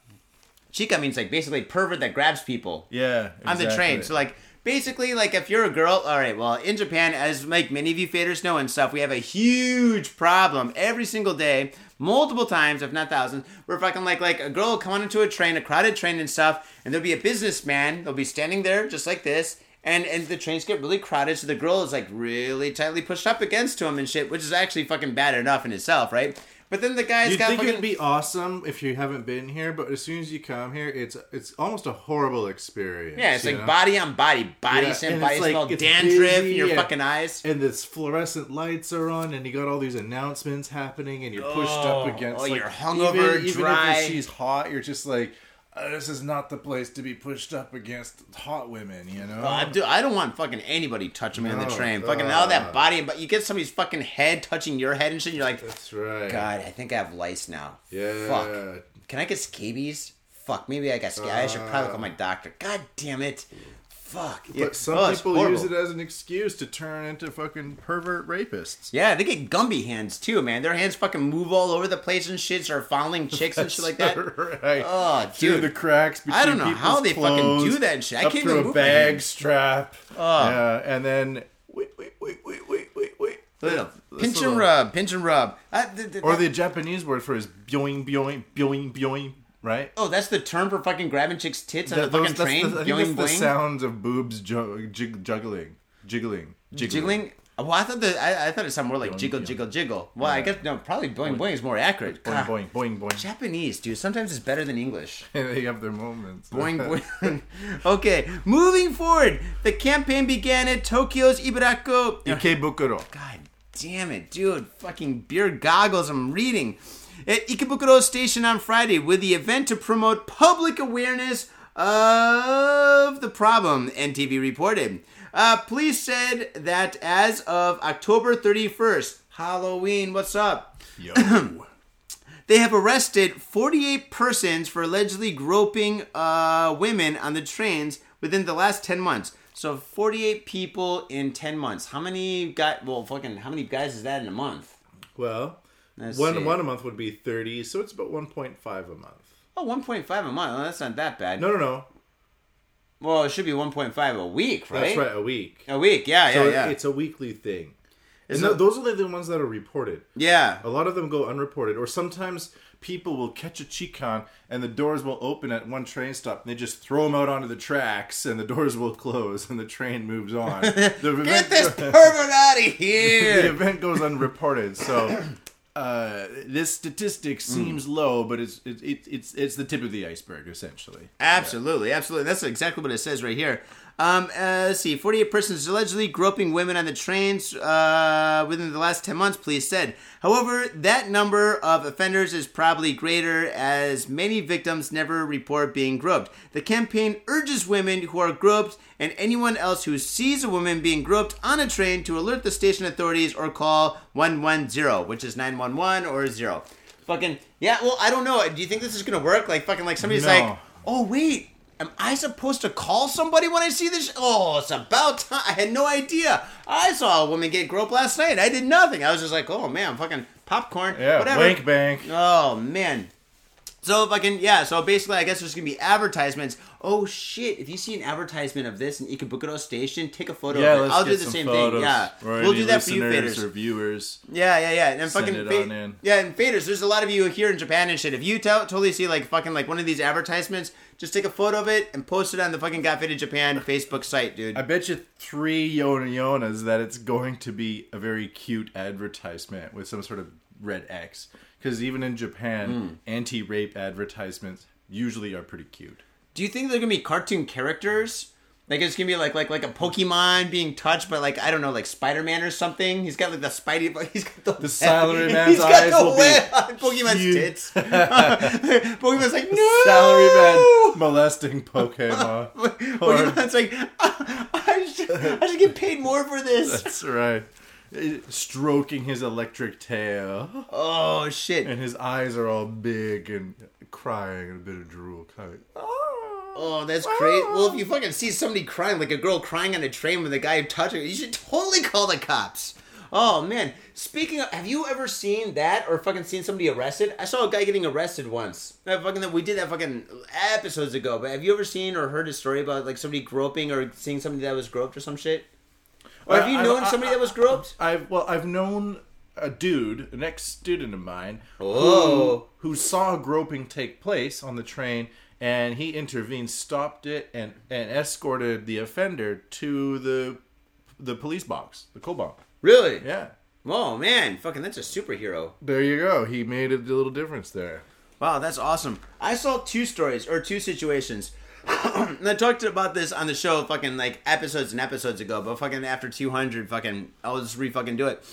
Chica means like basically pervert that grabs people. Yeah, on the train. So like basically like if you're a girl, all right, well in Japan, as like many of you faders know and stuff, we have a huge problem every single day, multiple times, if not thousands, where fucking like like a girl will come onto a train, a crowded train and stuff, and there'll be a businessman, they'll be standing there just like this. And, and the trains get really crowded, so the girl is like really tightly pushed up against him and shit, which is actually fucking bad enough in itself, right? But then the guy's You'd got think fucking it'd be awesome if you haven't been here, but as soon as you come here, it's it's almost a horrible experience. yeah, it's like know? body on body, body Yeah, sim, and body it's like- smell, dandruff in your and- fucking eyes. and this fluorescent lights are on, and you got all these announcements happening, and you're pushed Oh, up against. oh, like, you're hungover, even, dry. Even if she's hot, you're just like, uh, this is not the place to be pushed up against hot women. You know. Oh, I, do, I don't want fucking anybody touching me on the No, train. Fucking all that uh. body, but you get somebody's fucking head touching your head and shit. You're like, That's right. God, I think I have lice now. Yeah. Fuck. Can I get scabies? Fuck. Maybe I got scabies. I should probably call my doctor. God damn it. Fuck. Yeah. But some people horrible. use it as an excuse to turn into fucking pervert rapists. Yeah, they get Gumby hands too, man. Their hands fucking move all over the place and shit. Start following chicks and shit like that. right. Oh, Through dude. the cracks between I don't know how they fucking do that shit. I can't through even a move my bag strap. Oh. Yeah, and then wait, wait, wait, wait, wait, wait, wait. Little pinch and rub, pinch and rub. Uh, th- th- Or the Japanese word for is byoing, byoing, byoing, byoing, right? oh, that's the term for fucking grabbing chicks' tits on the That- fucking that's train. the, I think that's the boing. sounds of boobs jig, juggling, jiggling, jiggling. Jiggling? Well, I thought that I, I thought it sounded more like Boing, jiggle, boing. jiggle, jiggle. Well, I guess no, probably boing boing is more accurate. Boing, God, boing, boing, boing. Japanese, dude, sometimes it's better than English. they have their moments. Boing boing. okay, moving forward, the campaign began at Tokyo's Ibarako. Ikebukuro. God damn it, dude! Fucking beer goggles. I'm reading at Ikebukuro Station on Friday with the event to promote public awareness of the problem. NTV reported. Uh, police said that as of October 31st, Halloween. What's up? Yo. They have arrested 48 persons for allegedly groping uh, women on the trains within the last 10 months. So 48 people in 10 months. How many got? Well, fucking, how many guys is that in a month? well, Let's one see. one a month would be thirty, so it's about one point five a month. Oh, 1.5 a month. Well, that's not that bad. No, no, no. Well, it should be 1.5 a week, right? That's right, a week. A week, yeah, So yeah, yeah. it's a weekly thing. And it- those are the ones that are reported. yeah. A lot of them go unreported, or sometimes people will catch a Chikan and the doors will open at one train stop and they just throw them out onto the tracks and the doors will close and the train moves on. The Get this pervert out of here! the event goes unreported. So uh, this statistic Mm. seems low, but it's it, it, it's it's the tip of the iceberg essentially. Absolutely, absolutely. That's exactly what it says right here. Um, uh, let's see. 48 persons allegedly groping women on the trains uh, within the last 10 months, police said. However, that number of offenders is probably greater as many victims never report being groped. The campaign urges women who are groped and anyone else who sees a woman being groped on a train to alert the station authorities or call 110, which is 911 or 0. Fucking, yeah, well, I don't know. Do you think this is going to work? Like, fucking, like somebody's No. like, oh, wait. Am I supposed to call somebody when I see this? sh- Oh, it's about time. I had no idea. I saw a woman get groped last night. I did nothing. I was just like, oh man, fucking popcorn. Yeah, whatever. wank bank. Oh man. So fucking yeah. So basically, I guess there's gonna be advertisements. Oh shit! If you see an advertisement of this in Ikebukuro Station, take a photo Yeah, of it. let's I'll get do the same photos. thing. Yeah, or we'll do that for you, faders. or viewers. Yeah, yeah, yeah. And Send fucking it fa- on in. yeah, and faders. There's a lot of you here in Japan and shit. If you to- totally see like fucking like one of these advertisements, just take a photo of it and post it on the fucking Got Faded Japan Facebook site, dude. I bet you three Yona Yonas that it's going to be a very cute advertisement with some sort of red X. Because even in Japan, Hmm. anti-rape advertisements usually are pretty cute. Do you think they're gonna be cartoon characters? Like it's gonna be like like like a Pokemon being touched by like I don't know like Spider Man or something. He's got like the Spidey. He's got the, The salary man's He's got eyes the will be web Pokemon's huge. tits. Pokemon's like no. Salaryman molesting Pokemon. Pokemon's like I should, I should get paid more for this. That's right. Stroking his electric tail, Oh shit. and his eyes are all big and crying and a bit of drool coming. Oh, Oh, that's crazy. Well, if you fucking see somebody crying, like a girl crying on a train with a guy touching her, you should totally call the cops. Oh man. Speaking of, have you ever seen that or fucking seen somebody arrested? I saw a guy getting arrested once. That fucking we did that fucking episodes ago. But have you ever seen or heard a story about like somebody groping or seeing somebody that was groped or some shit? Or have you I- known I- somebody that was groped? I've well, I've known a dude, an ex-student of mine, Oh. who, who saw groping take place on the train, and he intervened, stopped it, and and escorted the offender to the the police box, the Koban. Really? Yeah, Oh man, fucking that's a superhero. there you go. He made a little difference there. Wow, that's awesome. I saw two stories or two situations. and I talked about this on the show fucking like episodes and episodes ago, but fucking after 200, fucking I'll just re fucking do it.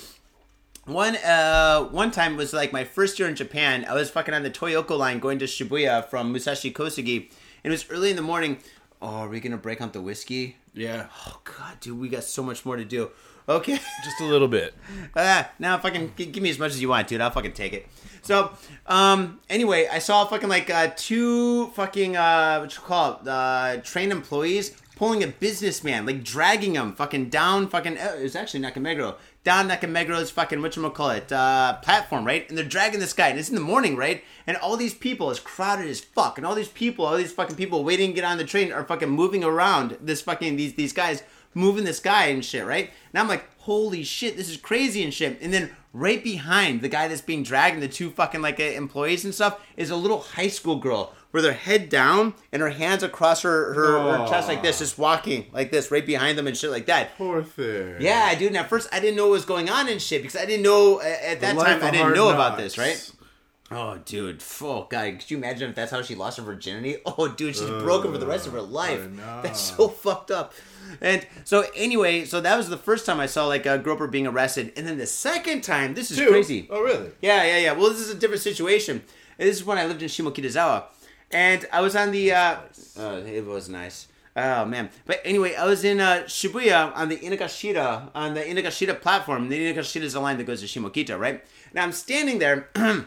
One uh one time was like my first year in Japan. I was fucking on the Toyoko line going to Shibuya from Musashi Kosugi. And it was early in the morning. Oh, are we gonna break out the whiskey? Yeah, Oh god, dude, we got so much more to do. Okay. just a little bit. Ah, now fucking g- give me as much as you want, dude. I'll fucking take it. So, um, anyway, I saw fucking like uh, two fucking uh, what you call it, uh, trained employees pulling a businessman, like dragging him fucking down fucking. Uh, it was actually Nakameguro down Nakameguro's fucking what you call it uh, platform, right? And they're dragging this guy, and it's in the morning, right? And all these people is crowded as fuck, and all these people, all these fucking people waiting to get on the train are fucking moving around this fucking these these guys moving this guy and shit, right? And I'm like, holy shit, this is crazy and shit. And then right behind the guy that's being dragged and the two fucking like uh, employees and stuff is a little high school girl with her head down and her hands across her, her, her chest like this, just walking like this right behind them and shit like that. Poor thing. Yeah, dude. And at first, I didn't know what was going on and shit because I didn't know uh, at that time. I didn't know about this, right? Oh, dude. Oh, God. Could you imagine if that's how she lost her virginity? Oh, dude, she's broken for the rest of her life. That's so fucked up. And so, anyway, so that was the first time I saw like a groper being arrested, and then the second time, this is Two? crazy. Oh, really? Yeah, yeah, yeah. Well, this is a different situation. This is when I lived in Shimokitazawa, and I was on the. Uh, uh, it was nice. Oh man! But anyway, I was in uh, Shibuya on the Inokashira on the Inokashira platform. The Inokashira is the line that goes to Shimokita, right? Now I'm standing there.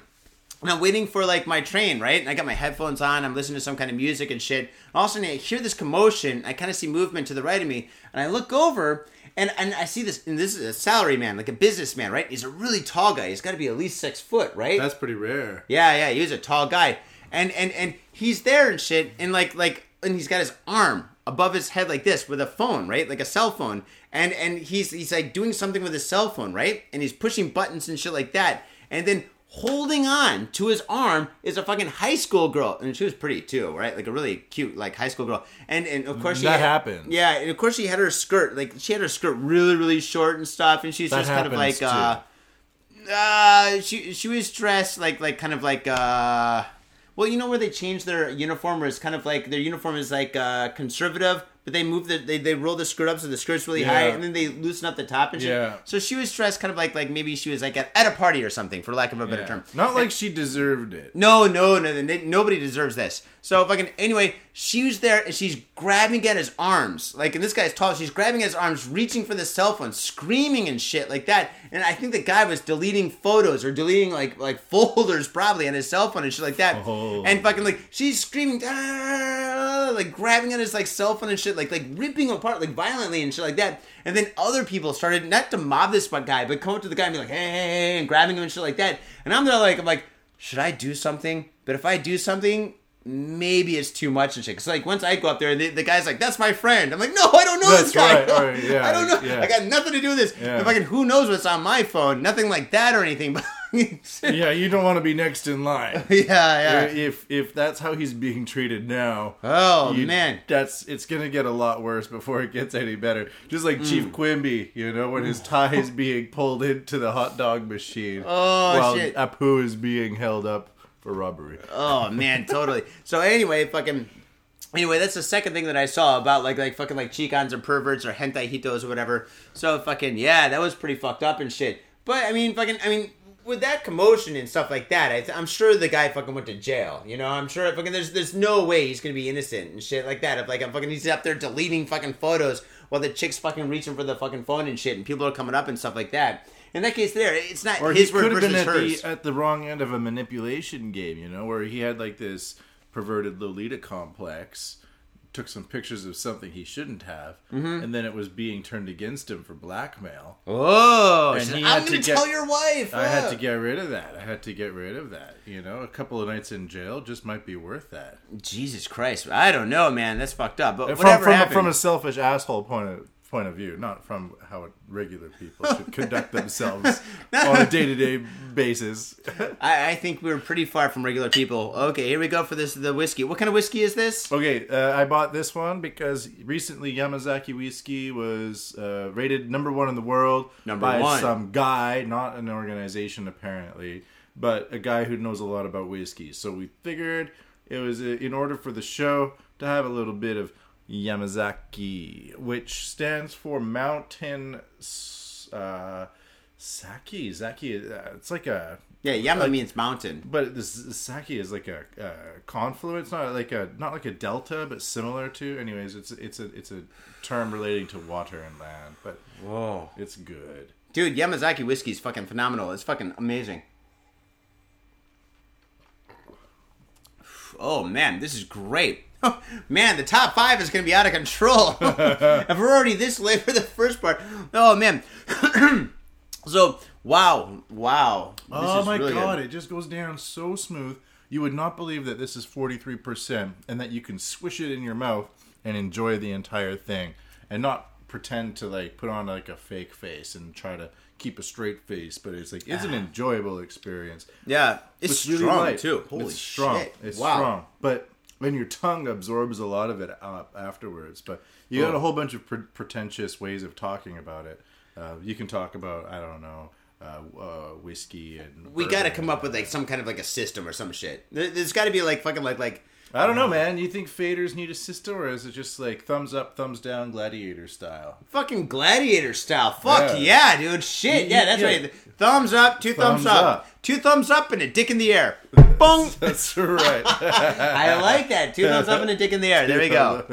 And I'm waiting for like my train, right? And I got my headphones on. I'm listening to some kind of music and shit. And all of a sudden, I hear this commotion. I kind of see movement to the right of me, and I look over, and and I see this. And this is a salary man, like a businessman, right? He's a really tall guy. He's got to be at least six foot, right? That's pretty rare. Yeah, yeah, he was a tall guy, and and and he's there and shit, and like like, and he's got his arm above his head like this with a phone, right? Like a cell phone. And and he's he's like doing something with his cell phone, right? And he's pushing buttons and shit like that. And then holding on to his arm is a fucking high school girl, and she was pretty too, right? Like a really cute like high school girl. And and of course she That had- happens. Yeah, and of course she had her skirt like she had her skirt really really short and stuff, and she's That just kind of like happens, uh uh she she was dressed like like kind of like uh well you know where they changed their uniform where it's kind of like their uniform is like uh conservative but they move the they, they roll the skirt up so the skirt's really high and then they loosen up the top and shit. Yeah. So she was dressed kind of like like maybe she was like at, at a party or something for lack of a better Yeah. term. Not like she deserved it. No, no, no, no, nobody deserves this. So fucking anyway, she was there and she's grabbing at his arms, like, and this guy's tall. She's grabbing at his arms, reaching for the cell phone, screaming and shit like that. And I think the guy was deleting photos or deleting like like folders probably on his cell phone and shit like that. Oh. And fucking like she's screaming, "Ah," like grabbing at his like cell phone and shit, like like ripping him apart like violently and shit like that. And then other people started not to mob this guy, but come up to the guy and be like, hey, hey, hey, and grabbing him and shit like that. And I'm there like, I'm like, should I do something? But if I do something, maybe it's too much and shit. Cause like once I go up there the, the guy's like, that's my friend. I'm like, no, I don't know this guy. right, right, yeah, I don't know. yeah. I got nothing to do with this. Yeah. And fucking who knows what's on my phone? Nothing like that or anything. But Yeah, you don't want to be next in line. yeah, yeah. If if that's how he's being treated now, Oh you- man. that's it's gonna get a lot worse before it gets any better. Just like Mm. Chief Quimby, you know, when his tie is being pulled into the hot dog machine, Oh, while shit. Apu is being held up for robbery. Oh man, totally. So anyway, fucking. Anyway, that's the second thing that I saw about like like fucking like chikans or perverts or hentai hitos or whatever. So fucking yeah, that was pretty fucked up and shit. But I mean, fucking, I mean, with that commotion and stuff like that, I th- I'm sure the guy fucking went to jail. You know, I'm sure fucking there's there's no way he's gonna be innocent and shit like that. If like I'm fucking he's up there deleting fucking photos while the chick's fucking reaching for the fucking phone and shit, and people are coming up and stuff like that. In that case, there, it's not Or his he word could have versus been at hers. the at the wrong end of a manipulation game, you know, where he had like this perverted Lolita complex, took some pictures of something he shouldn't have, Mm-hmm. and then it was being turned against him for blackmail. Oh, And so he I'm had to gonna get- tell your wife. I had to get rid of that. I had to get rid of that. You know, a couple of nights in jail just might be worth that. Jesus Christ, I don't know, man. That's fucked up. But From whatever from, happened. from a selfish asshole point of point of view, not from how regular people should conduct themselves on a day to day basis. I, I think we're pretty far from regular people. Okay, here we go for this the whiskey. What kind of whiskey is this? Okay, uh, I bought this one because recently Yamazaki whiskey was uh, rated number one in the world Number by one. some guy, not an organization apparently, but a guy who knows a lot about whiskey. So we figured it was uh, in order for the show to have a little bit of Yamazaki, which stands for Mountain uh, Saki. Zaki, uh, it's like a Yeah, Yama means mountain. but this, sake is like a, a confluence, not like a not like a delta, but similar to. Anyways, it's it's a it's a term relating to water and land, but Whoa, it's good. dude, Yamazaki whiskey is fucking phenomenal. It's fucking amazing. Oh man, this is great. man, the top five is gonna be out of control. if we're already this late for the first part, oh man. so wow, wow. This oh my really god, good. it just goes down so smooth. You would not believe that this is forty three percent, and that you can swish it in your mouth and enjoy the entire thing, and not pretend to like put on like a fake face and try to keep a straight face. But it's like it's an enjoyable experience. Yeah, it's, It's really strong light. too. Holy it's strong. shit! It's wow. strong. But when your tongue absorbs a lot of it afterwards, but you got a whole bunch of pre- pretentious ways of talking about it. Uh, you can talk about I don't know uh, uh, whiskey and We got to come up with like some kind of like a system or some shit. There, there's got to be like fucking like like I don't know, man. You think faders need a system, or is it just like thumbs up, thumbs down, gladiator style? fucking gladiator style. Fuck yeah, Yeah. dude. Shit. Yeah, that's yeah. right. Thumbs up, two thumbs, Thumbs up. up. two thumbs up, and a dick in the air. Bong. That's right. I like that. Two thumbs up and a dick in the air. There we go.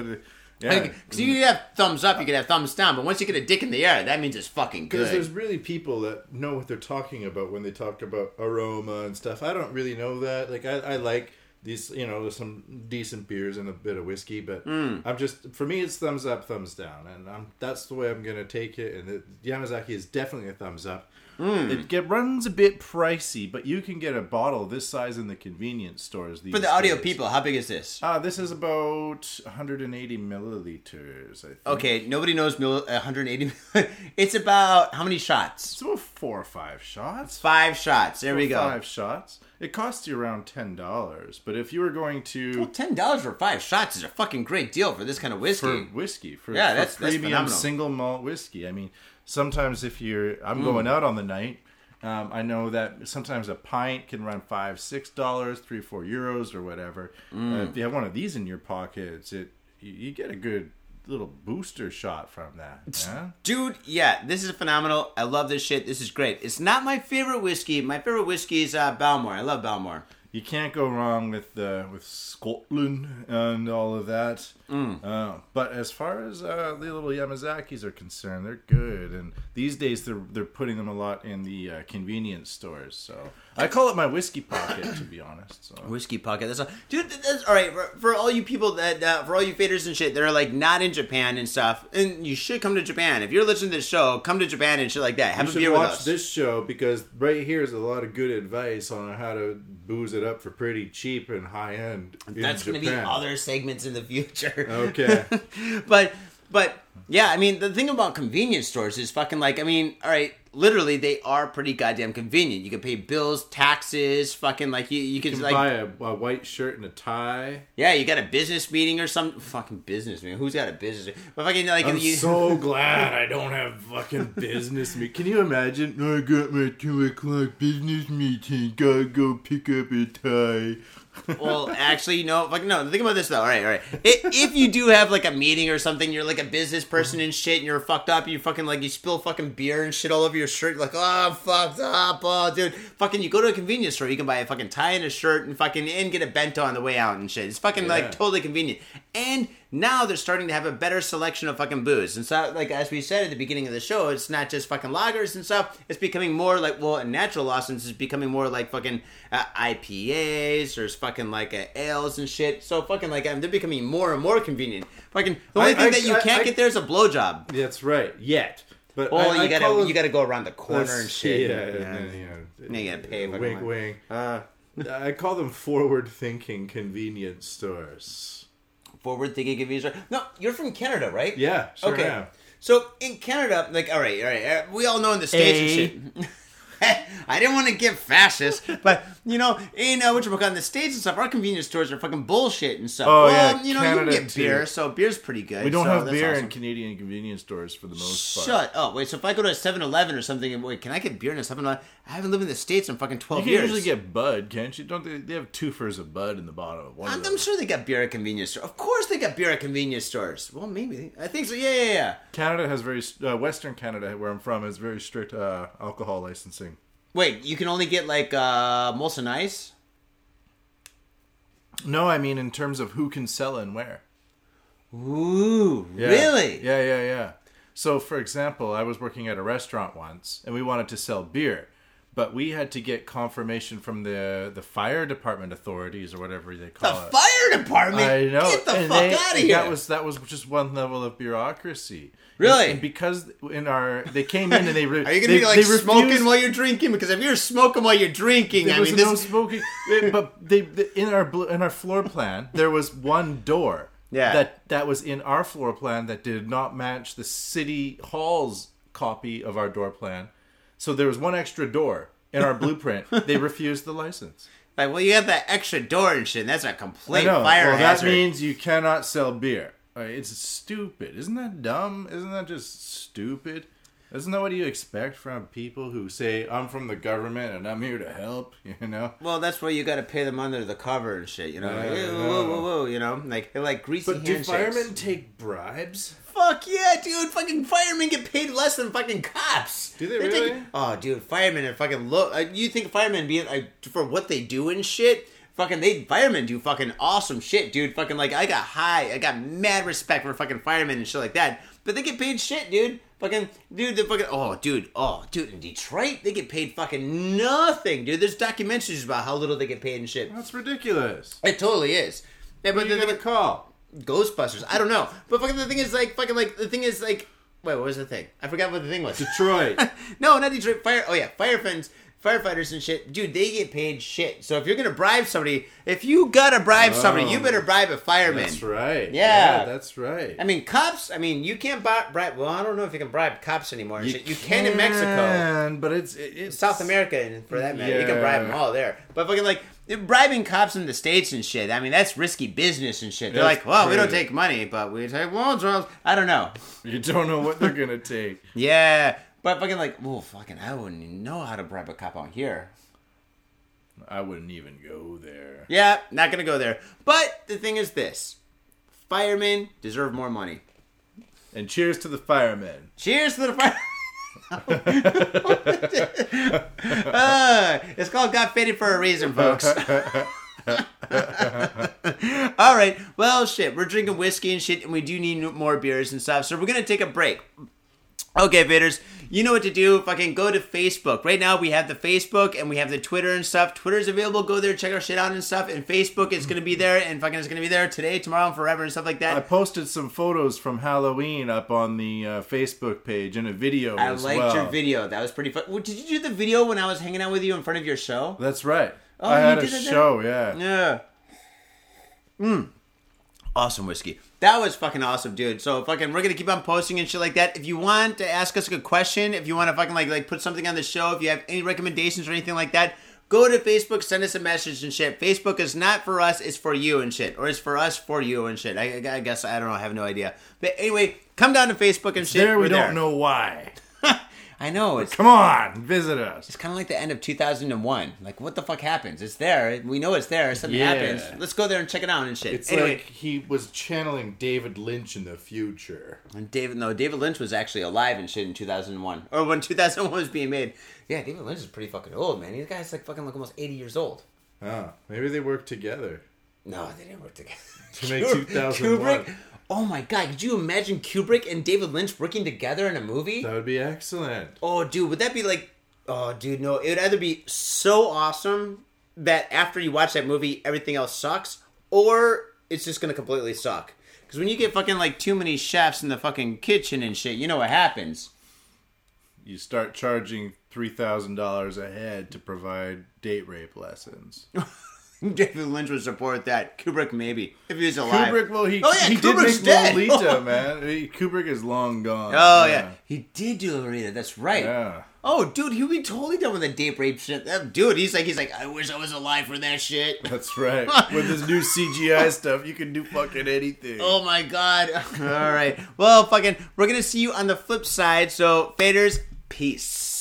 Yeah. Because you could have thumbs up, you could have thumbs down, but once you get a dick in the air, that means it's fucking good. Because there's really people that know what they're talking about when they talk about aroma and stuff. I don't really know that. Like I, I like these, you know, there's some decent beers and a bit of whiskey, but Hmm. I'm just for me it's thumbs up, thumbs down, and I'm that's the way I'm gonna take it. And the, Yamazaki is definitely a thumbs up. Hmm. It get, runs a bit pricey, but you can get a bottle this size in the convenience stores. These For the audio days. people, how big is this? Uh, this is about 180 milliliters, I think. Okay, nobody knows mil- 180. it's about how many shots? It's about four or five shots. Five shots. There we go. Five shots. It costs you around $10. But if you were going to. Well, ten dollars for five shots is a fucking great deal for this kind of whiskey. for whiskey for, Yeah, for that's- that's premium phenomenal. single malt whiskey. I mean, sometimes if you're, Mm. I'm going out on the night. Um, I know that sometimes a pint can run five, six dollars, three, four euros, or whatever. Mm. Uh, if you have one of these in your pockets, it you, you get a good little booster shot from that. Yeah? Dude, yeah, this is phenomenal. I love this shit. This is great. It's not my favorite whiskey. My favorite whiskey is uh, Balmore. I love Balmore. you can't go wrong with uh, with Scotland and all of that. Mm. Uh, but as far as uh, the little Yamazakis are concerned, they're good, and these days they're they're putting them a lot in the uh, convenience stores. So I call it my whiskey pocket, to be honest. So. Whiskey pocket. That's all. Dude, that's all right. For, for all you people that, uh, for all you faders and shit that are like not in Japan and stuff, and you should come to Japan. If you're listening to this show, come to Japan and shit like that. Have You a beer with us. this show because right here is a lot of good advice on how to booze it up for pretty cheap and high end. That's going to be other segments in the future. Okay. but but yeah, I mean the thing about convenience stores is fucking like I mean, all right, literally they are pretty goddamn convenient. You can pay bills, taxes, fucking like you you can, You can like buy a, a white shirt and a tie. yeah, you got a business meeting or some fucking business meeting. Who's got a business? But fucking like I'm you, so glad I don't have fucking business meeting. Can you imagine? I got my two o'clock business meeting. Gotta go pick up a tie. Well, actually, no. Like, no. Think about this though. All right, all right. If you do have like a meeting or something, you're like a business person and shit, and you're fucked up. You fucking like you spill fucking beer and shit all over your shirt. You're like, oh, I'm fucked up. Oh, dude. Fucking, you go to a convenience store, you can buy a fucking tie and a shirt and fucking and get a bento on the way out and shit. It's fucking Yeah. like totally convenient. And now they're starting to have a better selection of fucking booze. And so, like as we said at the beginning of the show, it's not just fucking lagers and stuff. It's becoming more like well, natural Lawson's is becoming more like fucking uh, IPAs. There's fucking like uh, ales and shit. So fucking like um, they're becoming more and more convenient. Fucking the only I- thing I- that you I- can't I- get there is a blowjob. That's right. Yet. But I- you I gotta you gotta go around the corner and shit. Yeah, Yeah. and you know, you gotta pay money. wink. Uh, I call them forward-thinking convenience stores. Forward thinking convenience store. No, you're from Canada, right? Yeah, sure okay. am. So in Canada, like, all right, all right, uh, we all know in the states and shit. I didn't want to get fascist, but you know, in uh, what you in the states and stuff, our convenience stores are fucking bullshit and stuff. Oh, well, yeah, you know, you can get too. beer, so beer's pretty good. We don't so have beer awesome. in Canadian convenience stores for the most part. Shut up! Oh, wait, so if I go to a 7-Eleven or something, and wait, can I get beer in a 7-Eleven? I haven't lived in the states in fucking You twelve can years. You usually get Bud, can't you? Don't they? They have twofers of Bud in the bottom of one I'm, of I'm sure they got beer at convenience stores. Of course, they got beer at convenience stores. Well, maybe I think so. Yeah, yeah, yeah. Canada has very uh, Western Canada, where I'm from, has very strict uh, alcohol licensing. Wait, you can only get like uh, Molson Ice. No, I mean in terms of who can sell and where. Ooh, Yeah. really? Yeah, yeah, yeah. So, for example, I was working at a restaurant once, and we wanted to sell beer, but we had to get confirmation from the the fire department authorities or whatever they The call it. The fire department. I know. Get the and fuck they- out of here. That was that was just one level of bureaucracy. Really? And, and because in our they came in and they re- Are you gonna they, be like smoking refused- while you're drinking? Because if you're smoking while you're drinking, There I was mean, no this. smoking, but they, they in our in our floor plan there was one door. Yeah. That that was in our floor plan that did not match the city hall's copy of our door plan. So there was one extra door in our blueprint. They refused the license. Like, well, you have that extra door and shit. And that's a complete fire well, hazard. that means you cannot sell beer. Uh, It's stupid. Isn't that dumb? Isn't that just stupid? Isn't that what you expect from people who say, I'm from the government and I'm here to help? You know? well, that's why you got to pay them under the cover and shit. You know, like, I hey, whoa, whoa, whoa. You know, like they're like greasy But do firemen take bribes? Fuck yeah, dude! Fucking firemen get paid less than fucking cops. Do they They're really? taking- oh, dude, firemen are fucking low. Uh, you think firemen being like for what they do and shit? Fucking they firemen do fucking awesome shit, dude. Fucking like I got high, I got mad respect for fucking firemen and shit like that. But they get paid shit, dude. Fucking dude, the fucking oh, dude, oh, dude, in Detroit they get paid fucking nothing, dude. There's documentaries about how little they get paid and shit. That's ridiculous. It totally is. Yeah, But but you the got thing a call. Ghostbusters. I don't know, but fucking the thing is like fucking like the thing is like Wait, what was the thing? I forgot what the thing was. Detroit. no, not Detroit. Fire. Oh yeah, firefighters, firefighters and shit. Dude, they get paid shit. So if you're gonna bribe somebody, if you gotta bribe somebody, you Oh. better bribe a fireman. That's right. Yeah. that's right. I mean, cops. I mean, you can't bribe. Well, I don't know if you can bribe cops anymore. shit. You can in Mexico, but it's it's South America, and for that matter, you can bribe them all there. But fucking like bribing cops in the states and shit. I mean, that's risky business and shit. They're That's like, well, we don't crazy. take money, but we take loans. or else-" I don't know. You don't know what they're gonna take. Yeah, but fucking like, well, fucking, I wouldn't even know how to bribe a cop out here. I wouldn't even go there. Yeah, not gonna go there. But the thing is this: firemen deserve more money. And cheers to the firemen. Cheers to the fire. uh, it's called Got Faded for a reason, folks. All right. Well, shit. We're drinking whiskey and shit, and we do need more beers and stuff. So we're gonna take a break. Okay, faders, you know what to do. Fucking go to Facebook. Right now, we have the Facebook and we have the Twitter and stuff. Twitter's available. Go there, check our shit out and stuff. And Facebook is gonna be there, and fucking it's gonna be there today, tomorrow, and forever, and stuff like that. I posted some photos from Halloween up on the uh, Facebook page and a video I as liked well. your video. That was pretty fun. Well, Did you do the video when I was hanging out with you in front of your show? That's right. Oh, I you had a did it there? show, yeah. Yeah. Mm. Awesome whiskey. That was fucking awesome, dude. So fucking, we're gonna keep on posting and shit like that. If you want to ask us a good question, if you want to fucking like like put something on the show, if you have any recommendations or anything like that, go to Facebook, send us a message and shit. Facebook is not for us; it's for you and shit, or it's for us for you and shit. I, I guess I don't know. I have no idea. But anyway, come down to Facebook and shit. There we don't know why. I know it's Come on, visit us. It's kind of like the end of 2001. Like, what the fuck happens? It's there. We know it's there. Something Yeah. happens. Let's go there and check it out and shit. It's anyway, like he was channeling David Lynch in the future. and David, no, David Lynch was actually alive and shit in 2001, or when 2001 was being made. Yeah, David Lynch is pretty fucking old, man. These guy's like fucking like almost 80 years old. Oh, maybe they worked together. No, they didn't work together. To make 2001. Kubrick. Oh my god, could you imagine Kubrick and David Lynch working together in a movie? That would be excellent. Oh, dude, would that be like? Oh, dude, no. It would either be so awesome that after you watch that movie, everything else sucks, or it's just gonna completely suck. Because when you get fucking like too many chefs in the fucking kitchen and shit, you know what happens. You start charging three thousand dollars a head to provide date rape lessons. David Lynch would support that. Kubrick maybe if he was alive. Kubrick, well, he, Oh, yeah, he did Kubrick's make dead. Lolita, man. He, Kubrick is long gone. Oh yeah. he did do Lolita. That's right. Yeah. Oh, dude, he'd be totally done with the date rape shit. That- Dude, he's like, he's like, I wish I was alive for that shit. That's right. With this new CGI stuff, you can do fucking anything. Oh my god. All right. Well, fucking, we're gonna see you on the flip side. So, faders, peace.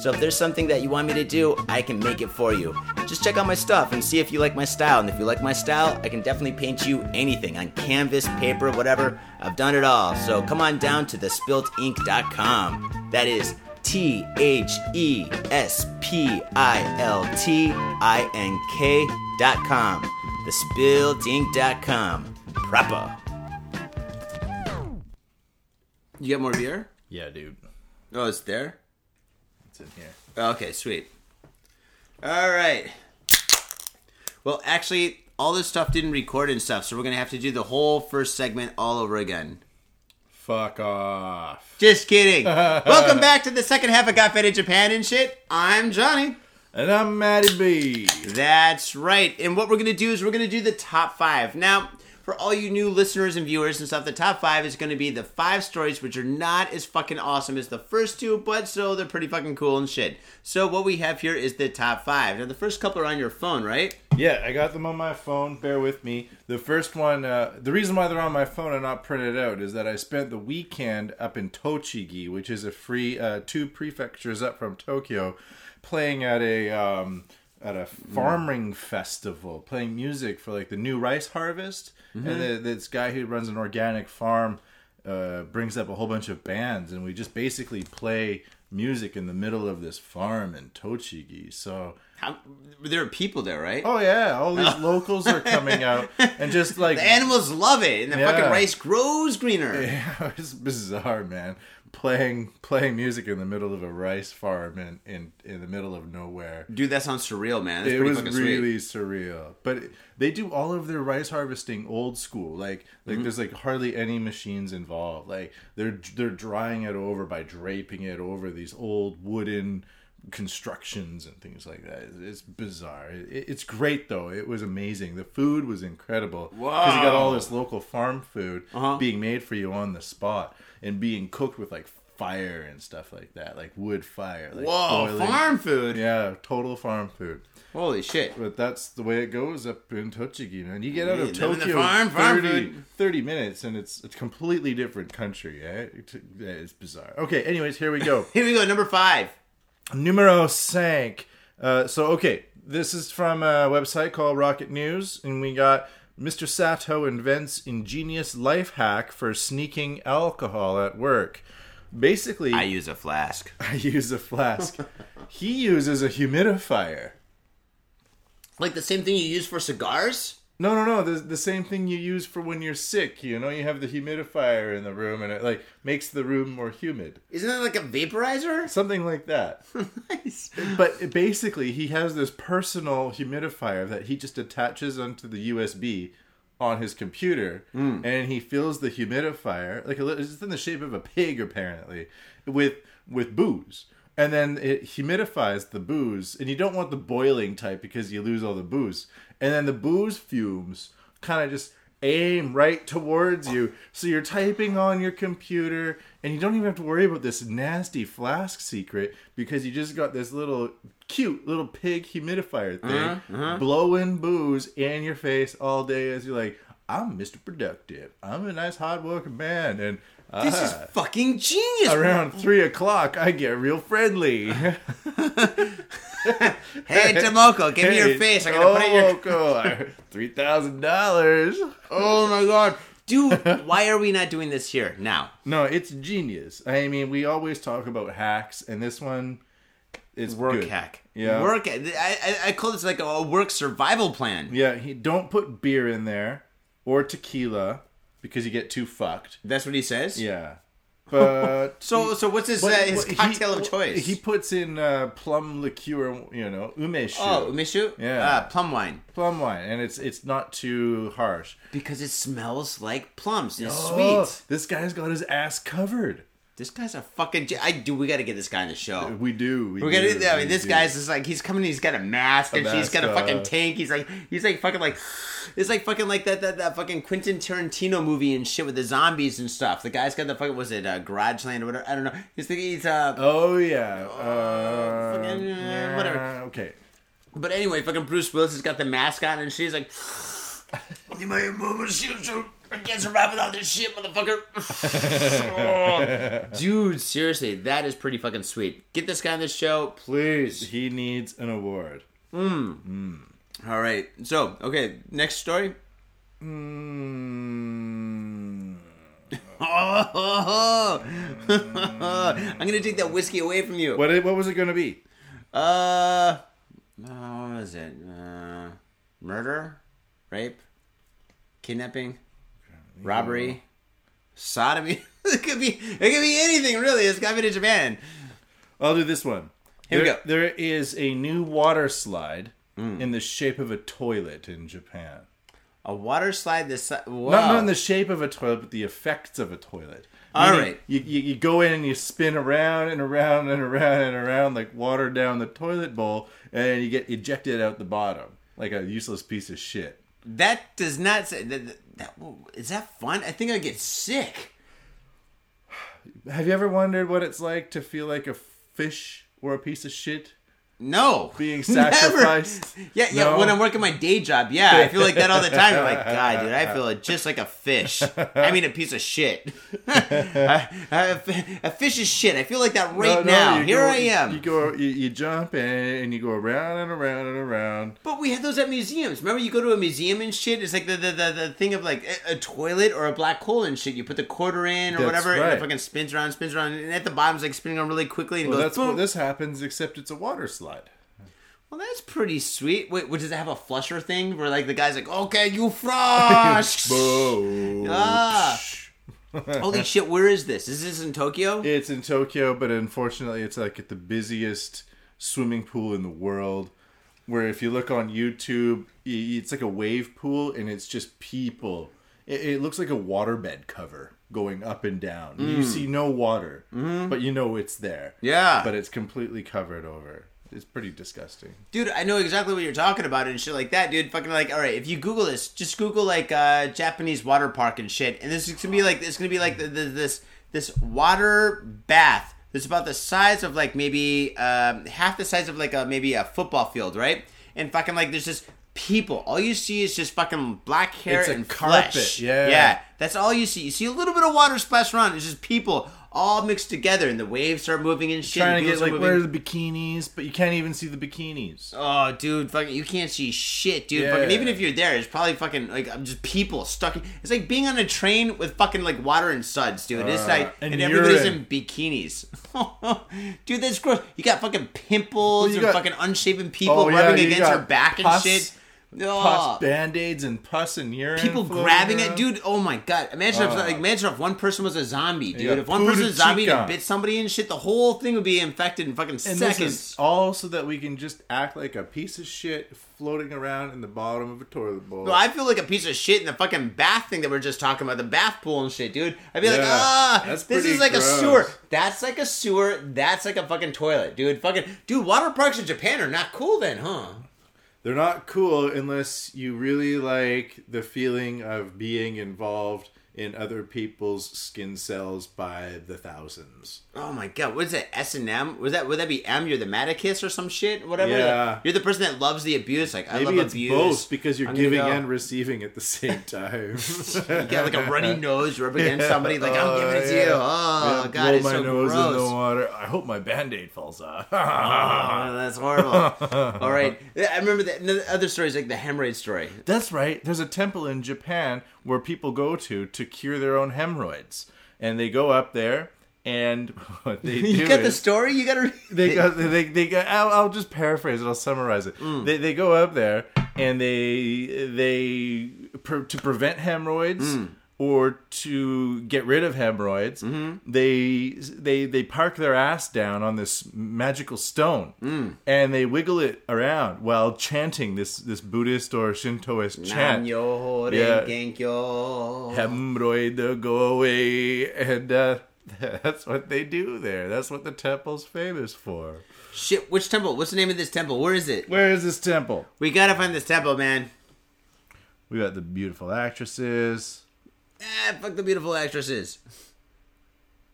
So if there's something that you want me to do, I can make it for you. Just check out my stuff and see if you like my style. And if you like my style, I can definitely paint you anything on canvas, paper, whatever. I've done it all. So come on down to thespiltink.com. That is T H E S P I L T I N K dot com. Thespiltink.com. Proper. You got more beer? Yeah, dude. Oh, it's there? It's in here. Okay, sweet. All right. Well, actually, all this stuff didn't record and stuff, so we're gonna have to do the whole first segment all over again. Fuck off. Just kidding. Welcome back to the second half of Got Faded Japan and shit. I'm Johnny. And I'm Matty B. That's right. And what we're to do is we're to do the top five. Now, for all you new listeners and viewers and stuff, the top five is going to be the five stories which are not as fucking awesome as the first two, but still they're pretty fucking cool and shit. So, what we have here is the top five. Now, the first couple are on your phone, right? Yeah, I got them on my phone. Bear with me. The first one, uh, the reason why they're on my phone and not printed out is that I spent the weekend up in Tochigi, which is a free uh, two prefectures up from Tokyo, playing at a um, at a farming festival playing music for like the new rice harvest and the, this guy who runs an organic farm uh, brings up a whole bunch of bands and we just basically play music in the middle of this farm in Tochigi so How, there are people there, right? oh yeah all these locals are coming out and just like The animals love it, and the Yeah. fucking rice grows greener. Yeah, it's bizarre, man. Playing playing music in the middle of a rice farm in in, in the middle of nowhere. Dude, that sounds surreal, man. That's it was fucking sweet. really surreal. But it- they do all of their rice harvesting old school. Like like Mm-hmm. there's like hardly any machines involved. Like they're they're drying it over by draping it over these old wooden constructions and things like that. It's- bizarre. It, it's great though. It was amazing. The food was incredible Wow because you got all this local farm food Uh-huh. being made for you on the spot and being cooked with like fire and stuff like that, like wood fire. Like Whoa, boiling- farm food. Yeah, total farm food. Holy shit. But that's the way it goes up in Tochigi, man. You get out of Tokyo farm, farm 30, food. 30 minutes and it's a completely different country. Yeah, It's bizarre. Okay, anyways, here we go. Here we go, number five. Numero cinq. Uh, so, okay, this is from a website called Rocket News, and we got Mr. Sato invents ingenious life hack for sneaking alcohol at work. Basically, I use a flask. I use a flask. he uses a humidifier. Like the same thing you use for cigars? No, no, no. The, the same thing you use for when you're sick. You know, you have the humidifier in the room, and it like makes the room more humid. Isn't that like a vaporizer? Something like that. nice. but basically, he has this personal humidifier that he just attaches onto the USB on his computer, hmm. and he fills the humidifier like a, it's in the shape of a pig, apparently, with with booze. And then it humidifies the booze, and you don't want the boiling type because you lose all the booze. And then the booze fumes kind of just aim right towards you. So you're typing on your computer and you don't even have to worry about this nasty flask secret because you just got this little cute little pig humidifier uh-huh, thing uh-huh. blowing booze in your face all day as you're like, I'm Mr. Productive. I'm a nice hard working man and This is ah, fucking genius. around three o'clock I get real friendly. Hey, Tomoko, give me your face. I'm gonna put it in your. your three thousand dollars. Oh my god. Dude, why are we not doing this here now? No, it's genius. I mean, we always talk about hacks, and this one is Work good. hack. Yeah. Work. I, I, I call this like a work survival plan. Yeah, he don't put beer in there or tequila because you get too fucked. That's what he says? Yeah, but So, so what's his, but- uh, his he- cocktail of choice? He puts in uh, plum liqueur, you know, umeshu, oh, Mishu? Yeah. Uh, plum wine. plum wine, and it's it's not too harsh. Because it smells like plums. It's Oh, sweet. this guy's got his ass covered. This guy's a fucking. ge- I do. We got to get this guy on the show. We do. We We're gonna. do, I mean, this do. guy's just like he's coming. He's got a mask and she's mask, got a fucking uh, tank. He's like he's like fucking like it's like fucking like that that, that fucking Quentin Tarantino movie and shit with the zombies and stuff. The guy's got the fucking was it uh, Grindhouse or whatever. I don't know. He's the, he's uh. Oh yeah. Uh, fucking, uh, yeah, whatever. Okay. But anyway, fucking Bruce Willis has got the mask on and she's like. You might move a shoot, shoot. I can't survive without this shit, motherfucker. Dude, seriously, that is pretty fucking sweet. Get this guy on this show, please. He needs an award. All right. So, okay, next story. Mm. I'm gonna take that whiskey away from you. What what was it going to be? Uh, what is it? Uh, murder, rape, kidnapping, robbery, sodomy. it could be. It could be anything really. It's got to be in Japan. I'll do this one. Here we go. There is a new water slide Mm. in the shape of a toilet in Japan. A water slide. This. si- Wow. Not, not in the shape of a toilet, but the effects of a toilet. All Meaning right. You, you, you go in and you spin around and around and around and around like water down the toilet bowl, and you get ejected out the bottom like a useless piece of shit. That does not say that, that. Is that fun? I think I get sick. Have you ever wondered what it's like to feel like a fish or a piece of shit? No. Being Never. sacrificed? Yeah, yeah. No? When I'm working my day job, yeah, I feel like that all the time. I'm like, God, dude, I feel just like a fish. I mean, a piece of shit. a, a- a fish is shit. I feel like that right No, no, now. Here go- I am. You go, you, you jump in, and you go around and around and around. But we had those at museums. Remember, you go to a museum and shit. It's like the the, the, the thing of like a, a toilet or a black hole and shit. You put the quarter in or That's whatever, and it fucking spins around, spins around, and at the bottom's like spinning around really quickly, and Well, goes that's boom. what this happens, except it's a water slide. Well, that's pretty sweet. Wait, what, does it have a flusher thing where like the guy's like, okay, you flush? Ah. Holy shit, where is this? Is this in Tokyo? It's in Tokyo, but unfortunately, it's like at the busiest swimming pool in the world. Where if you look on YouTube, it's like a wave pool, and it's just people. It, it looks like a waterbed cover going up and down. You see no water, but you know it's there. Yeah. but it's completely covered over. It's pretty disgusting. Dude, I know exactly what you're talking about and shit like that, dude. Fucking like, all right, if you Google this, just Google like uh, Japanese water park and shit, and this is gonna be like, it's gonna be like the, the, this this water bath that's about the size of like maybe um, half the size of like a maybe a football field, right? And fucking like, there's just people. All you see is just fucking black hair It's a and carpet, flesh. yeah. yeah. That's all you see. You see a little bit of water splash around. It's just people all mixed together, and the waves start moving and shit. Trying and to get like moving. where are the bikinis, but you can't even see the bikinis. Oh, dude, fucking, you can't see shit, dude. Yeah. Fucking, even if you're there, it's probably fucking like I'm just people stuck. In, it's like being on a train with fucking like water and suds, dude. It's Uh, like and and, everybody's in bikinis. dude, that's gross. You got fucking pimples you and got- fucking unshaven people Oh, rubbing you against your back and shit. Pus band-aids and pus and urine. people grabbing it, dude. Oh my god! Imagine if Uh. like imagine if one person was a zombie, dude. If one person was a zombie and bit somebody and shit, the whole thing would be infected in fucking And seconds. all so that we can just act like a piece of shit floating around in the bottom of a toilet bowl. Well, I feel like a piece of shit in the fucking bath thing that we are just talking about, the bath pool and shit, dude. I'd be like, ah, this is like a sewer. That's like a sewer. That's like a fucking toilet, dude. Fucking, dude, water parks in Japan are not cool then, huh? They're not cool unless you really like the feeling of being involved in other people's skin cells by the thousands. Oh my god, what is that? S and M? Was that would that be M? You're the masochist or some shit? Whatever. Yeah. You're the person that loves the abuse. Like I love it's abuse. both because you're I'm giving go- and receiving at the same time. You got like a runny nose. You're up against somebody. Like I'm giving it to oh, you. Oh Yeah, god, blow it's my so nose in the water. I hope my band-aid falls off. Oh, that's horrible. All right, I remember that. The other stories like the hemorrhoid story. That's right. There's a temple in Japan where people go to to cure their own hemorrhoids, and they go up there, and what they do You got the story. You got to. they go, they they I'll, I'll just paraphrase it. I'll summarize it. Mm. They they go up there and they they per, to prevent hemorrhoids. Mm. Or to get rid of hemorrhoids, Mm-hmm. they they they park their ass down on this magical stone, Mm. and they wiggle it around while chanting this this Buddhist or Shintoist chant. Yeah. Hemorrhoid go away and uh, that's what they do there that's what the temple's famous for Shit, which temple? What's the name of this temple? Where is it? where is this temple We gotta find this temple, man. we got the beautiful actresses Ah, fuck the beautiful actresses.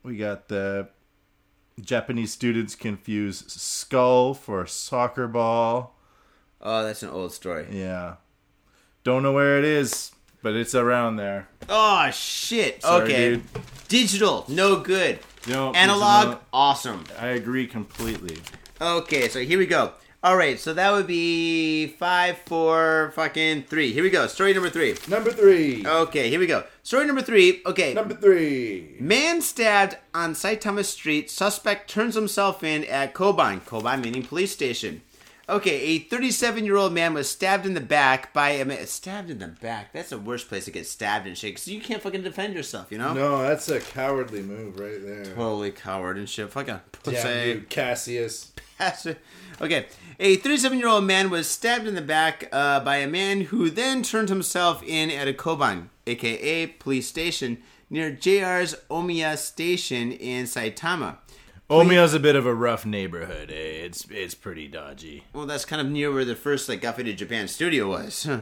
we got the japanese students confuse skull for soccer ball Oh, that's an old story. yeah don't know where it is but it's around there Oh shit. Sorry, okay. dude. Digital, no good. No, Analog, digital. awesome. i agree completely Okay, so here we go. All right, so that would be five, four, fucking three. Here we go. Story number three. number three Okay, here we go. Story number three. Okay, number three Man stabbed on Saitama Street. Suspect turns himself in at Koban. Koban meaning police station. Okay, a 37 year old man was stabbed in the back by a man. Stabbed in the back? That's the worst place to get stabbed and shit because you can't fucking defend yourself, you know? no that's a cowardly move right there Totally coward and shit. Fucking pussy. Damn you, Cassius. Okay, a 37 year old man was stabbed in the back uh, by a man who then turned himself in at a Koban, aka police station, near JR's Omiya station in Saitama. Omiya's a bit of a rough neighborhood. Eh? It's it's pretty dodgy. Well, that's kind of near where the first like Got Faded Japan studio was.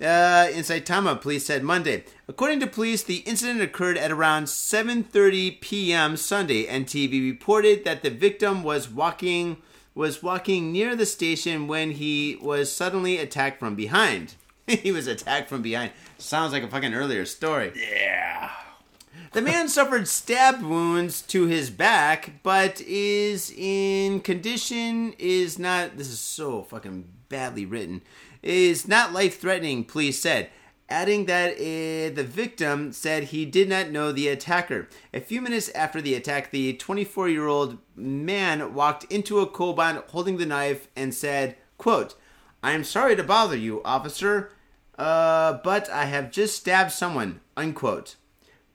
Uh, in Saitama, police said Monday. According to police, the incident occurred at around 7:30 p.m. Sunday. NTV reported that the victim was walking was walking near the station when he was suddenly attacked from behind. he was attacked from behind. Sounds like a fucking earlier story. Yeah. The man suffered stab wounds to his back, but is in condition is not. This is so fucking badly written. Is not life threatening. Police said, adding that uh, the victim said he did not know the attacker. A few minutes after the attack, the 24 year old man walked into a koban holding the knife and said, "quote I am sorry to bother you, officer, uh, but I have just stabbed someone." Unquote.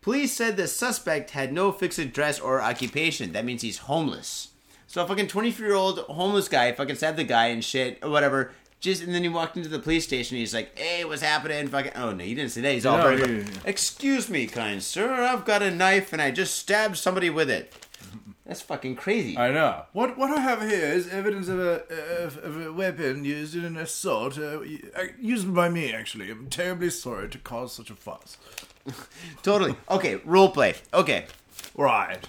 Police said the suspect had no fixed address or occupation. That means he's homeless. So a fucking 24 year old homeless guy fucking stabbed the guy and shit or whatever. Just and then he walked into the police station. He's like, "Hey, what's happening?" Fucking. Oh no, he didn't say that. He's all No, very. yeah, yeah, yeah. Excuse me, kind sir. I've got a knife and I just stabbed somebody with it. That's fucking crazy. I know. What what I have here is evidence of a of, of a weapon used in an assault, uh, used by me. Actually, I'm terribly sorry to cause such a fuss. Totally. Okay, role play. Okay. Right.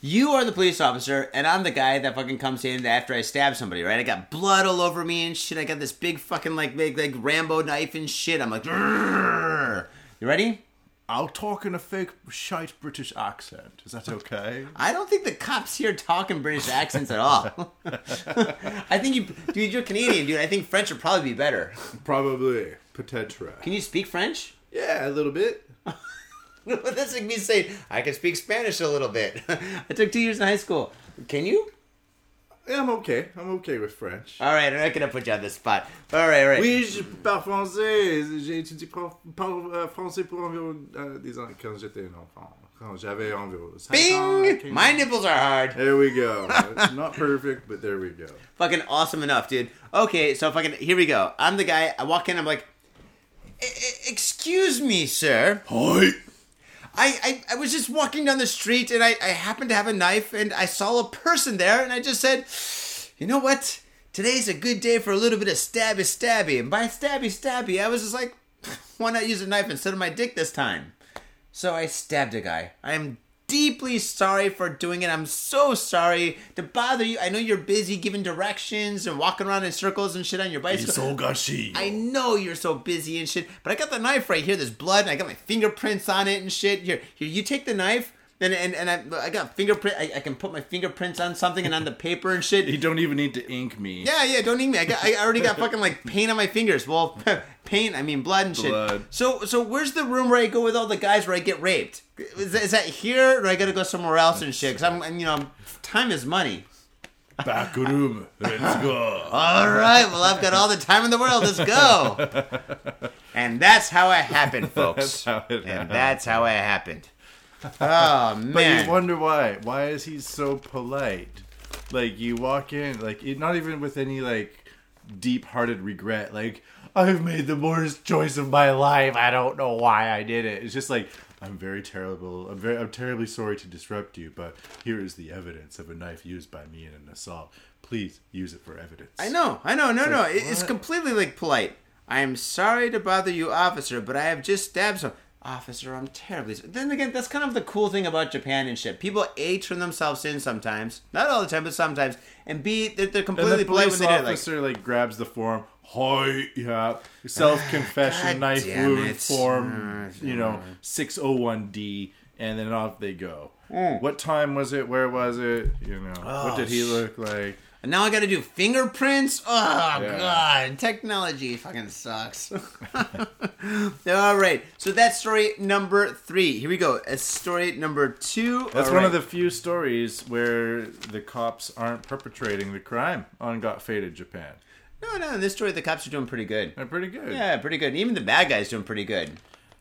You are the police officer, and I'm the guy that fucking comes in after I stab somebody, right? I got blood all over me and shit. I got this big fucking like big like Rambo knife and shit. I'm like, "Grrr." you ready? I'll talk in a fake shite British accent. Is that okay? I don't think the cops here talk in British accents at all. I think you, dude, you're Canadian, dude. I think French would probably be better. Probably. Peut-être. Can you speak French? Yeah, a little bit. That's like me saying I can speak Spanish a little bit. I took two years in high school. Can you? Yeah, I'm okay. I'm okay with French. All right, I'm not gonna put you on the spot. All right, all right. Oui, je parle français. J'ai étudié par- parle euh, français pour environ euh, 10 ans quand j'étais un enfant. Quand j'avais environ 5 ans. Bing! My nipples are hard. There we go. It's not perfect, but there we go. Fucking awesome enough, dude. Okay, so fucking here we go. I'm the guy. I walk in. I'm like, "E- e- excuse me, sir. Hi. I, I, I was just walking down the street and I, I happened to have a knife and I saw a person there and I just said, you know what? Today's a good day for a little bit of stabby stabby. And by stabby stabby, I was just like, why not use a knife instead of my dick this time? So I stabbed a guy. I am deeply sorry for doing it. I'm so sorry to bother you. I know you're busy giving directions and walking around in circles and shit on your bicycle. gâché. I know you're so busy and shit, but I got the knife right here. There's blood, and I got my fingerprints on it and shit. Here, here, you take the knife, and and, and I, I got fingerprint. I, I can put my fingerprints on something and on the paper and shit. You don't even need to ink me. Yeah, yeah. Don't need me. I got. I already got fucking like paint on my fingers. Well, paint. I mean blood and shit. Blood. So, so where's the room where I go with all the guys where I get raped? Is that, is that here, or I gotta go somewhere else and shit? Because I'm, you know, time is money. Back room. Let's go. All right. Well, I've got all the time in the world. Let's go. And that's how it happened, folks. That's it and happened. that's how it happened. Oh But you wonder why. Why is he so polite? Like you walk in, like it- not even with any like deep-hearted regret. Like I've made the worst choice of my life. I don't know why I did it. It's just like I'm very terrible. I'm very. I'm terribly sorry to disrupt you, but here is the evidence of a knife used by me in an assault. Please use it for evidence. I know. I know. No, no. like, it- it's completely like polite. I am sorry to bother you, officer, but I have just stabbed some. Officer, I'm terribly. Then again, that's kind of the cool thing about Japan and shit. People a turn themselves in sometimes, not all the time, but sometimes, and b they're, they're completely the polite when they do it. Like, officer like, grabs the form. Hi, yeah, self confession, knife wound form. You know, six oh one D, and then off they go. Mm. What time was it? Where was it? You know, what did he sh- look like? And now I got to do fingerprints. Oh Yeah. god, technology fucking sucks. All right, so that's story number three. Here we go. It's story number two. That's All one of the few stories where the cops aren't perpetrating the crime on Got Faded Japan. No, no. In this story, the cops are doing pretty good. They're pretty good. Yeah, pretty good. Even the bad guys doing pretty good.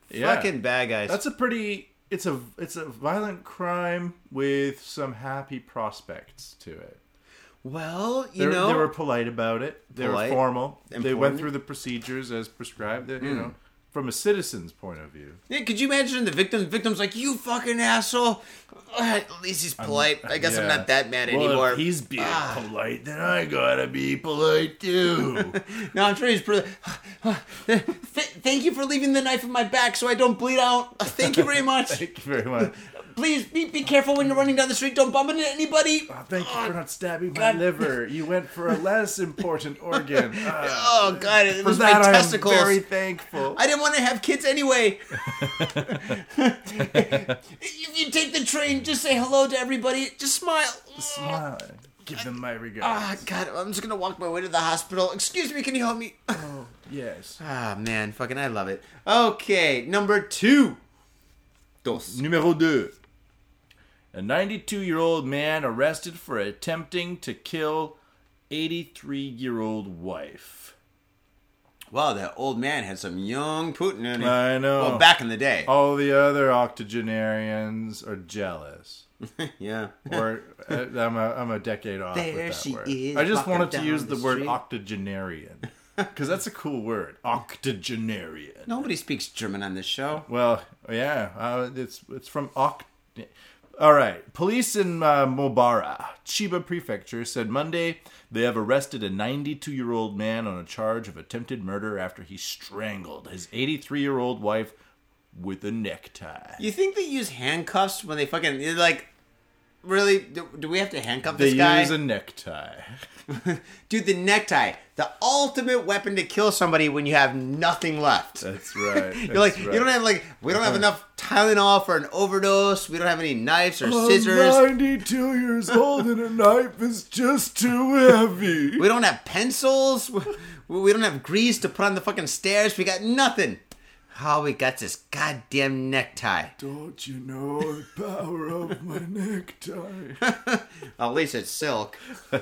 Yeah. Fucking bad guys. That's a pretty. It's a it's a violent crime with some happy prospects to it. Well, you They, know. they were polite about it. They Polite. were formal. They went through the procedures as prescribed. You know, from a citizen's point of view. Yeah, could you imagine the victim? Victim's like, "You fucking asshole." Uh, At least he's polite. I guess I'm not that mad Well, anymore. if he's being Ah. polite, then I gotta be polite too. No, I'm sure he's pretty. Th- thank you for leaving the knife in my back so I don't bleed out. Thank you very much. Thank you very much. Please be, be careful when you're running down the street. Don't bump into anybody. Oh, thank you for not stabbing my God. liver. You went for a less important organ. Ah, Oh god, it for was that, my I am very thankful. I didn't want to have kids anyway. if you take the train, just say hello to everybody. Just smile. Smile. Give them my regards. Ah, God, I'm just gonna walk my way to the hospital. Excuse me, can you help me? oh, yes. Ah, man, fucking, I love it. Okay, number two. Dos. Numero deux. A 92 year old man arrested for attempting to kill 83 year old wife. Wow, that old man had some young Putin in him. I know. Well, back in the day. All the other octogenarians are jealous. yeah. Or uh, I'm a I'm a decade off There with that she word. is, I just wanted to use the the word octogenarian because that's a cool word. Octogenarian. Nobody speaks German on this show. Well, yeah, uh, it's it's from Oct. All right, police in uh, Mobara, Chiba Prefecture, said Monday they have arrested a 92-year-old man on a charge of attempted murder after he strangled his 83-year-old wife with a necktie. You think they use handcuffs when they fucking they're like? Really? Do, do we have to handcuff They this guy? use a necktie. Dude, the necktie, the ultimate weapon to kill somebody when you have nothing left. That's right. You're like, you don't have like, we don't have enough Tylenol for an overdose. We don't have any knives or scissors. I'm 92 years old and a knife is just too heavy. We don't have pencils. We don't have grease to put on the fucking stairs. We got nothing. All we got this goddamn necktie. Don't you know the power of my necktie? At least it's silk. I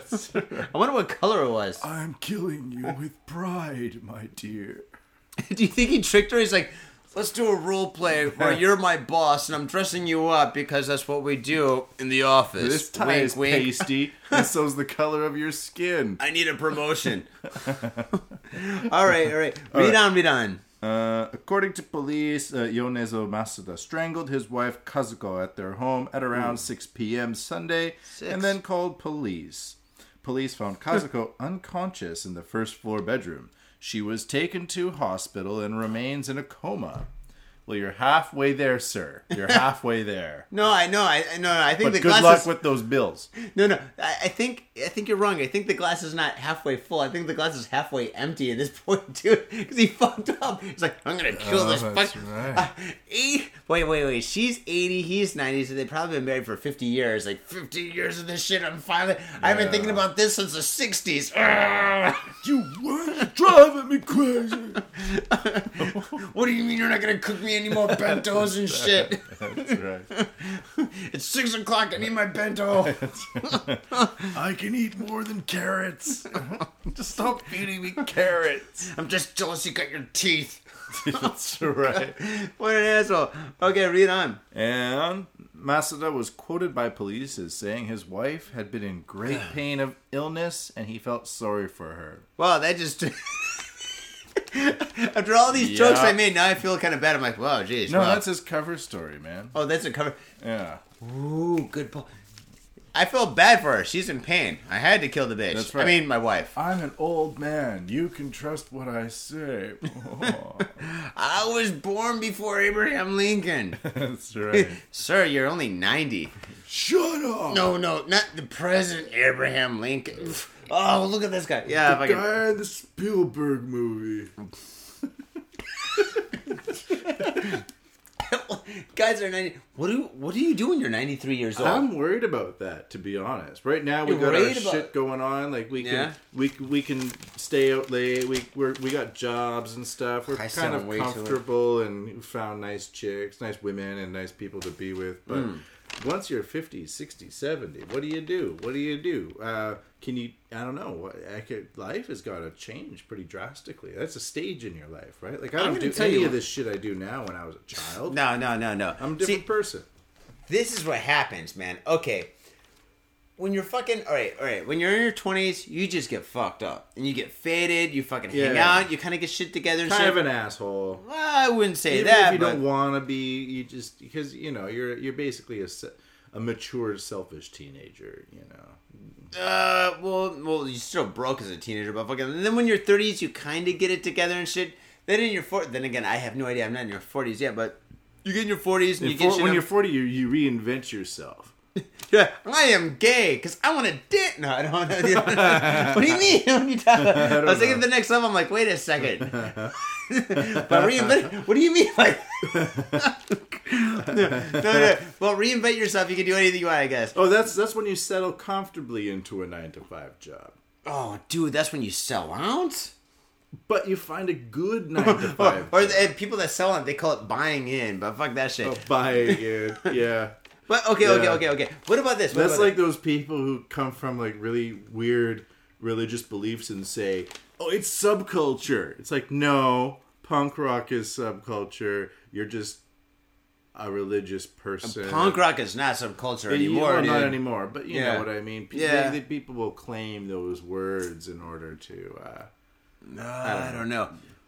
wonder what color it was. I'm killing you with pride, my dear. Do you think he tricked her? He's like, let's do a role play where you're my boss and I'm dressing you up because that's what we do in the office. This tie Wink, is wink. pasty, and so's the color of your skin. I need a promotion. all right, all right. Read right. on, read on. Uh, according to police, uh, Yonezo Masuda strangled his wife Kazuko at their home at around 6 p.m. Sunday Six. and then called police. Police found Kazuko unconscious in the first floor bedroom. She was taken to hospital and remains in a coma. Well, you're halfway there, sir. You're halfway there. No, I know. I I- no, no. I think But the good glass luck is, with those bills. No, no. I, I think I think you're wrong. I think the glass is not halfway full. I think the glass is halfway empty at this point, too. Because he fucked up. He's like, I'm gonna kill Oh, this that's fuck. right. Uh, eight. Wait, wait, wait. She's 80. He's 90. So they've probably been married for 50 years. Like 50 years of this shit. I'm finally. I've been thinking about this since the 60s. You were driving me crazy. what do you mean you're not gonna cook me any more bentos and shit? That's right. it's six o'clock. I need my bento. I can eat more than carrots. Just stop feeding me carrots. I'm just jealous you got your teeth. That's right. What an asshole. Okay, read on. And Masuda was quoted by police as saying his wife had been in great pain of illness and he felt sorry for her. Wow, that just. After all these jokes I made, now I feel kind of bad. I'm like, wow, geez. No, wow. that's his cover story, man. Oh, that's a cover. Yeah. Ooh, good pull. I felt bad for her. She's in pain. I had to kill the bitch. That's right. I mean, my wife. I'm an old man. You can trust what I say. Oh, I was born before Abraham Lincoln. that's right. Sir, you're only 90. Shut up. No, no, not the president Abraham Lincoln. Oh, look at this guy. Yeah, if I The can. guy in the Spielberg movie. Guys are 90. What do what do you do when you're 93 years old? I'm worried about that, to be honest. Right now we You're got our about- shit going on. Like we can, Yeah. we we can stay out late. We we're, we got jobs and stuff. We're I kind of way too late. comfortable and found nice chicks, nice women, and nice people to be with. But Hmm. Once you're 50, 60, 70, what do you do? What do you do? Uh, can you? I don't know. I could, life has got to change pretty drastically. That's a stage in your life, right? Like I don't do tell any you- of this shit I do now when I was a child. no, no, no, no. I'm a See, different person. this is what happens, man. Okay. When you're fucking all right, all right. When you're in your twenties, you just get fucked up and you get faded. You fucking hang Yeah. out. You kind of get shit together. And Kind shit. of an asshole. Well, I wouldn't say Even that. if you but, don't want to be, you just because you know you're you're basically a, se- a mature, selfish teenager. You know. Uh, well, well, you still broke as a teenager, but fucking. And then when you're 30s, you kind of get it together and shit. Then in your 40s, then again, I have no idea. I'm not in your 40s yet, but You get in your forties and In you get shit when on- you're 40, you, you reinvent yourself. Yeah, I am gay because I want to dance. No, I don't know. what do you mean? What you talking? I, don't was thinking the next level. I'm like, wait a second. but reinvent. What do you mean? Like, no, no. Well, reinvent yourself. You can do anything you want, I guess. Oh, that's that's when you settle comfortably into a nine to five job. Oh, dude, that's when you sell out. But you find a good nine to five. Or job. the, people that sell it, they call it buying in. But fuck that shit. Oh, buying it, yeah. But okay, okay, Yeah. okay, okay. What about this? What That's about like those people who come from like really weird religious beliefs and say, "Oh, it's subculture." It's like, no, punk rock is subculture. You're just a religious person. this? punk rock is not subculture you- anymore. well, not anymore, but you Yeah. know what I mean. P- Yeah. they- they- people will claim those words in order to uh, Uh, I don't know.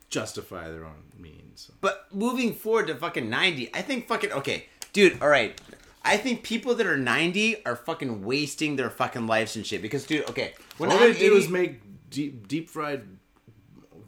justify their own means. But moving forward to fucking 90, I think fucking okay, dude, all right. I think people that are 90 are fucking wasting their fucking lives and shit because dude, okay, when all I'm they did was 80 make deep deep fried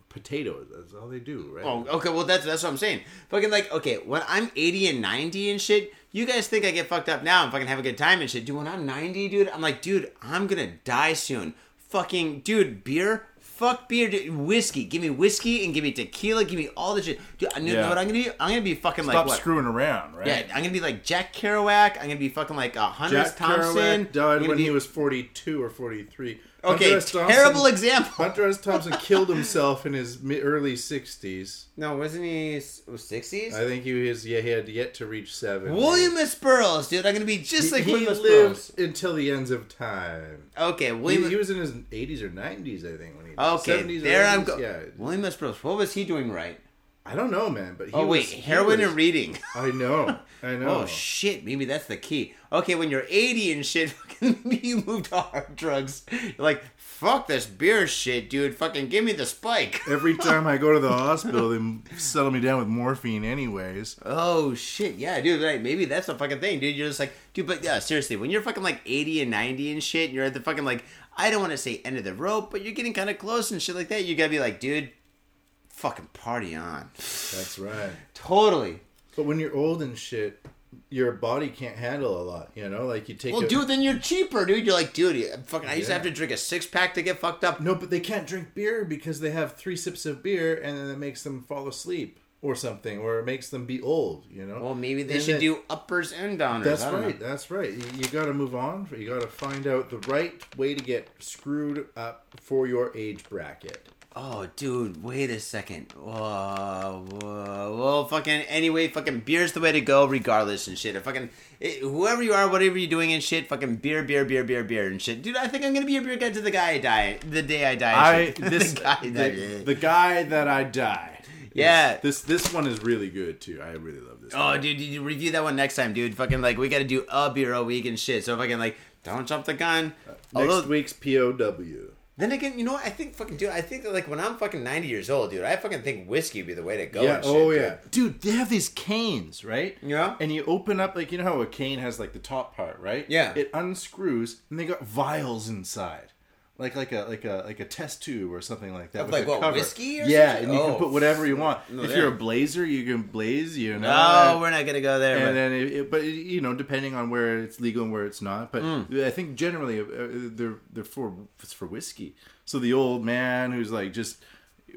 potatoes. That's all they do, right? Oh, okay, well that's that's what I'm saying. Fucking like, okay, when I'm 80 and 90 and shit, you guys think I get fucked up now and fucking have a good time and shit. Dude, when I'm 90, dude, I'm like, dude, I'm gonna die soon. Fucking dude, beer, fuck beer, dude. whiskey. Give me whiskey and give me tequila, give me all the shit. Dude, I know Yeah. what I'm gonna be? I'm gonna be fucking Stop like what? screwing around, right? Yeah, I'm gonna be like Jack Kerouac. I'm gonna be fucking like uh, Hunter Jack Thompson. Kerouac died when be- he was 42 or 43. Okay, Thompson- terrible example. Hunter S. Thompson killed himself in his early 60s. No, wasn't he sixties? I think he was, yeah, he had yet to reach seven. William S. Burroughs, dude. I'm gonna be just he, like he William S. Burroughs. lived until the ends of time. Okay, He, William. he was in his 80s or 90s, I think. Okay, 70s or there I'm going. Yeah, William S. Burroughs. What was he doing right? I don't know, man, but he Oh was, wait, he heroin was- and reading. I know, I oh, know. Oh shit, maybe that's the key. Okay, when you're 80 and shit, you move to hard drugs. You're like, fuck this beer shit, dude. Fucking give me the spike. Every time I go to the hospital, they settle me down with morphine, anyways. Oh shit, yeah, dude. Right, maybe that's the fucking thing, dude. You're just like, dude, but yeah, seriously, when you're fucking like 80 and 90 and shit, and you're at the fucking like, I don't want to say end of the rope, but you're getting kind of close and shit like that. You gotta be like, dude, fucking party on. That's right. Totally. But when you're old and shit, your body can't handle a lot. You know, like you take. Well, a, dude, then you're cheaper, dude. You're like, dude, you- fucking. I used to have to drink a six pack to get fucked up. No, but they can't drink beer because they have three sips of beer and then it makes them fall asleep or something, or it makes them be old. You know. Well, maybe they And should then- do uppers and downers. That's don't know. right. That's right. You, you got to move on. You got to find out the right way to get screwed up for your age bracket. Oh, dude, wait a second. Whoa, whoa, well, fucking. Anyway, fucking beer's the way to go, regardless and shit. If fucking it, whoever you are, whatever you're doing and shit, fucking beer, beer, beer, beer, beer and shit. Dude, I think I'm gonna be a beer guy to the guy I die, the day I die. I this the guy the, that- the guy that I die. Yeah. This this one is really good too. I really love this. Oh, one. dude, you review that one next time, dude. Fucking like we gotta do a beer a week and shit. So fucking like, don't jump the gun. Uh, next Although, week's POW. then again, you know what? I think fucking dude. I think that, like when I'm fucking 90 years old, dude, I fucking think whiskey would be the way to go. yeah. and shit, oh dude. yeah. Dude, they have these canes, right? Yeah. And you open up like you know how a cane has like the top part, right? Yeah. It unscrews and they got vials inside. Like like a like a like a test tube or something like that. With like, a what, cover. whiskey or yeah, something? and you Oh, can put whatever you want. no, if there. you're a blazer, you can blaze. You know. No, we're not gonna go there. and but- then it, it, but you know depending on where it's legal and where it's not but Mm. i think generally uh, they're they're for it's for whiskey so the old man who's like just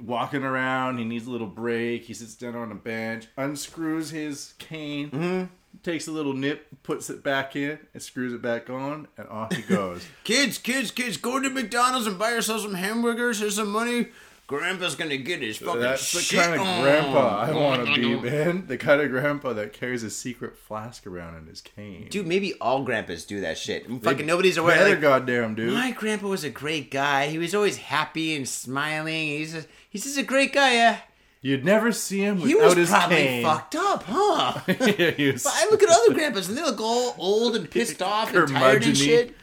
walking around he needs a little break he sits down on a bench unscrews his cane Mm-hmm. takes a little nip puts it back in and screws it back on and off he goes Kids, kids, kids, go to McDonald's and buy yourself some hamburgers. Here's some money. Grandpa's gonna get his fucking that's the shit kind of on. grandpa i oh, want to be man the kind of grandpa that carries a secret flask around in his cane Dude, maybe all grandpas do that shit. They fucking nobody's aware. better Like, goddamn dude my grandpa was a great guy. He was always happy and smiling. He's just, he's just a great guy. Yeah, You'd never see him without his he was his probably cane. fucked up, huh? Yeah, he was- But I look at other grandpas and they look all old and pissed off and tired and Curmudgeon-y. shit.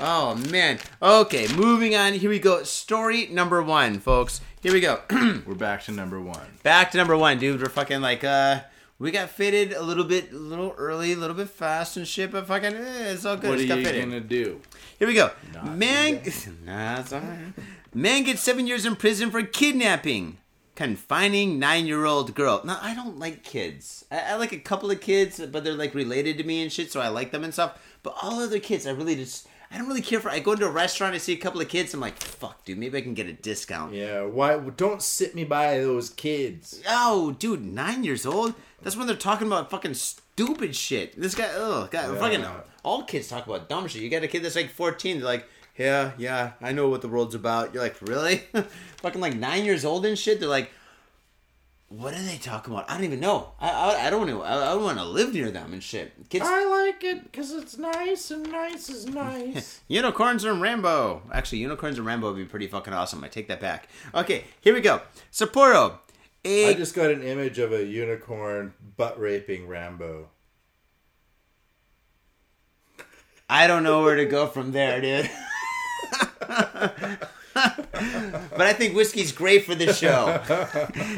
Oh man. Okay, moving on. Here we go. Story number one, folks. Here we go. We're back to number one. Back to number one, dude. We're fucking like uh we got fitted a little bit a little early, a little bit fast and shit, but fucking eh, it's all good. What are got you fitted. gonna do? Here we go. Not Man nah, it's all right. Man gets seven years in prison for kidnapping. confining nine-year-old girl. Now I don't like kids. I, I like a couple of kids, but they're like related to me and shit, so I like them and stuff. But all other kids, I really just. I don't really care for. I go into a restaurant, I see a couple of kids, I'm like, fuck, dude, maybe I can get a discount. Yeah, why? Don't sit me by those kids. Oh, dude, nine years old? That's when they're talking about fucking stupid shit. This guy, oh, God, Yeah. fucking, all kids talk about dumb shit. You got a kid that's like 14, they're like, yeah, yeah, I know what the world's about. You're like, really? fucking like nine years old and shit. They're like, what are they talking about? I don't even know. I, I, I don't know. I, I don't want to live near them and shit. Kids, I like it because it's nice and nice is nice. Unicorns and Rambo. Actually, unicorns and Rambo would be pretty fucking awesome. I take that back. Okay, here we go. Sapporo. A I just got an image of a unicorn butt raping Rambo. I don't know where to go from there, dude. but I think whiskey's great for this show.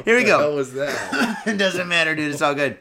Here we go. What was that? it doesn't matter, dude. It's all good.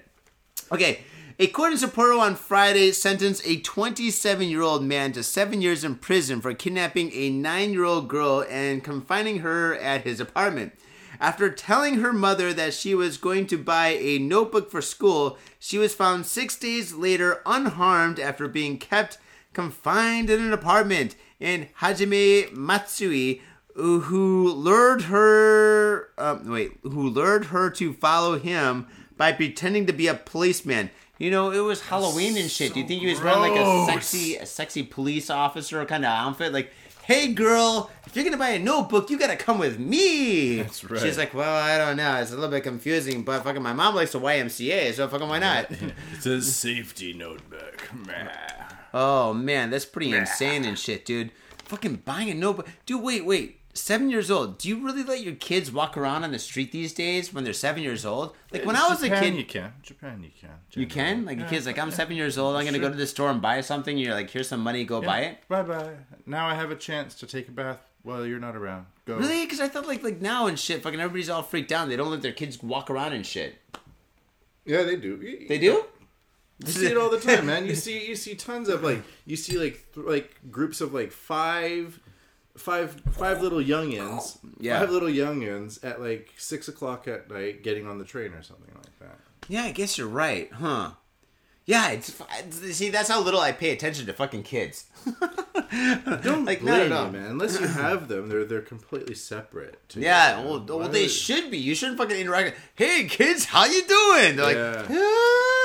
Okay. A court in Sapporo on Friday sentenced a 27 year old man to seven years in prison for kidnapping a nine year old girl and confining her at his apartment. After telling her mother that she was going to buy a notebook for school, she was found six days later unharmed after being kept confined in an apartment in Hajime Matsui, who lured her um, wait, who lured her to follow him by pretending to be a policeman. You know, it was Halloween and shit. Do you think he was wearing like a sexy, a sexy police officer kind of outfit? Like, hey girl, if you're gonna buy a notebook, you gotta come with me. That's right. She's like, well, I don't know. It's a little bit confusing, but fucking my mom likes the YMCA, so fucking why not? it's a safety notebook. Oh man, that's pretty insane and shit, dude. Fucking buying a notebook, dude. Wait, wait. Seven years old. Do you really let your kids walk around on the street these days when they're seven years old? Like when I uh, was Japan, a kid, you can. Japan, you can. you can. Like a Yeah. kid's like, I'm seven years old. I'm gonna go to the store and buy something. You're like, here's some money. Go buy it. Bye bye. Now I have a chance to take a bath while you're not around. Go. Really? Because I thought like like now and shit, fucking everybody's all freaked out. They don't let their kids walk around and shit. Yeah, they do. They do. You see it all the time, man. You see you see tons of like you see like th- like groups of like five five five little youngins. Yeah. Five little youngins at like six o'clock at night getting on the train or something like that. Yeah, I guess you're right, huh? Yeah, it's, it's see that's how little I pay attention to fucking kids. Don't Like, like not at blame all. you, man. Unless you have them, they're they're completely separate. to you, Yeah, man. well, well, they should be. You shouldn't fucking interact. Hey, kids, how you doing? They're like, ah,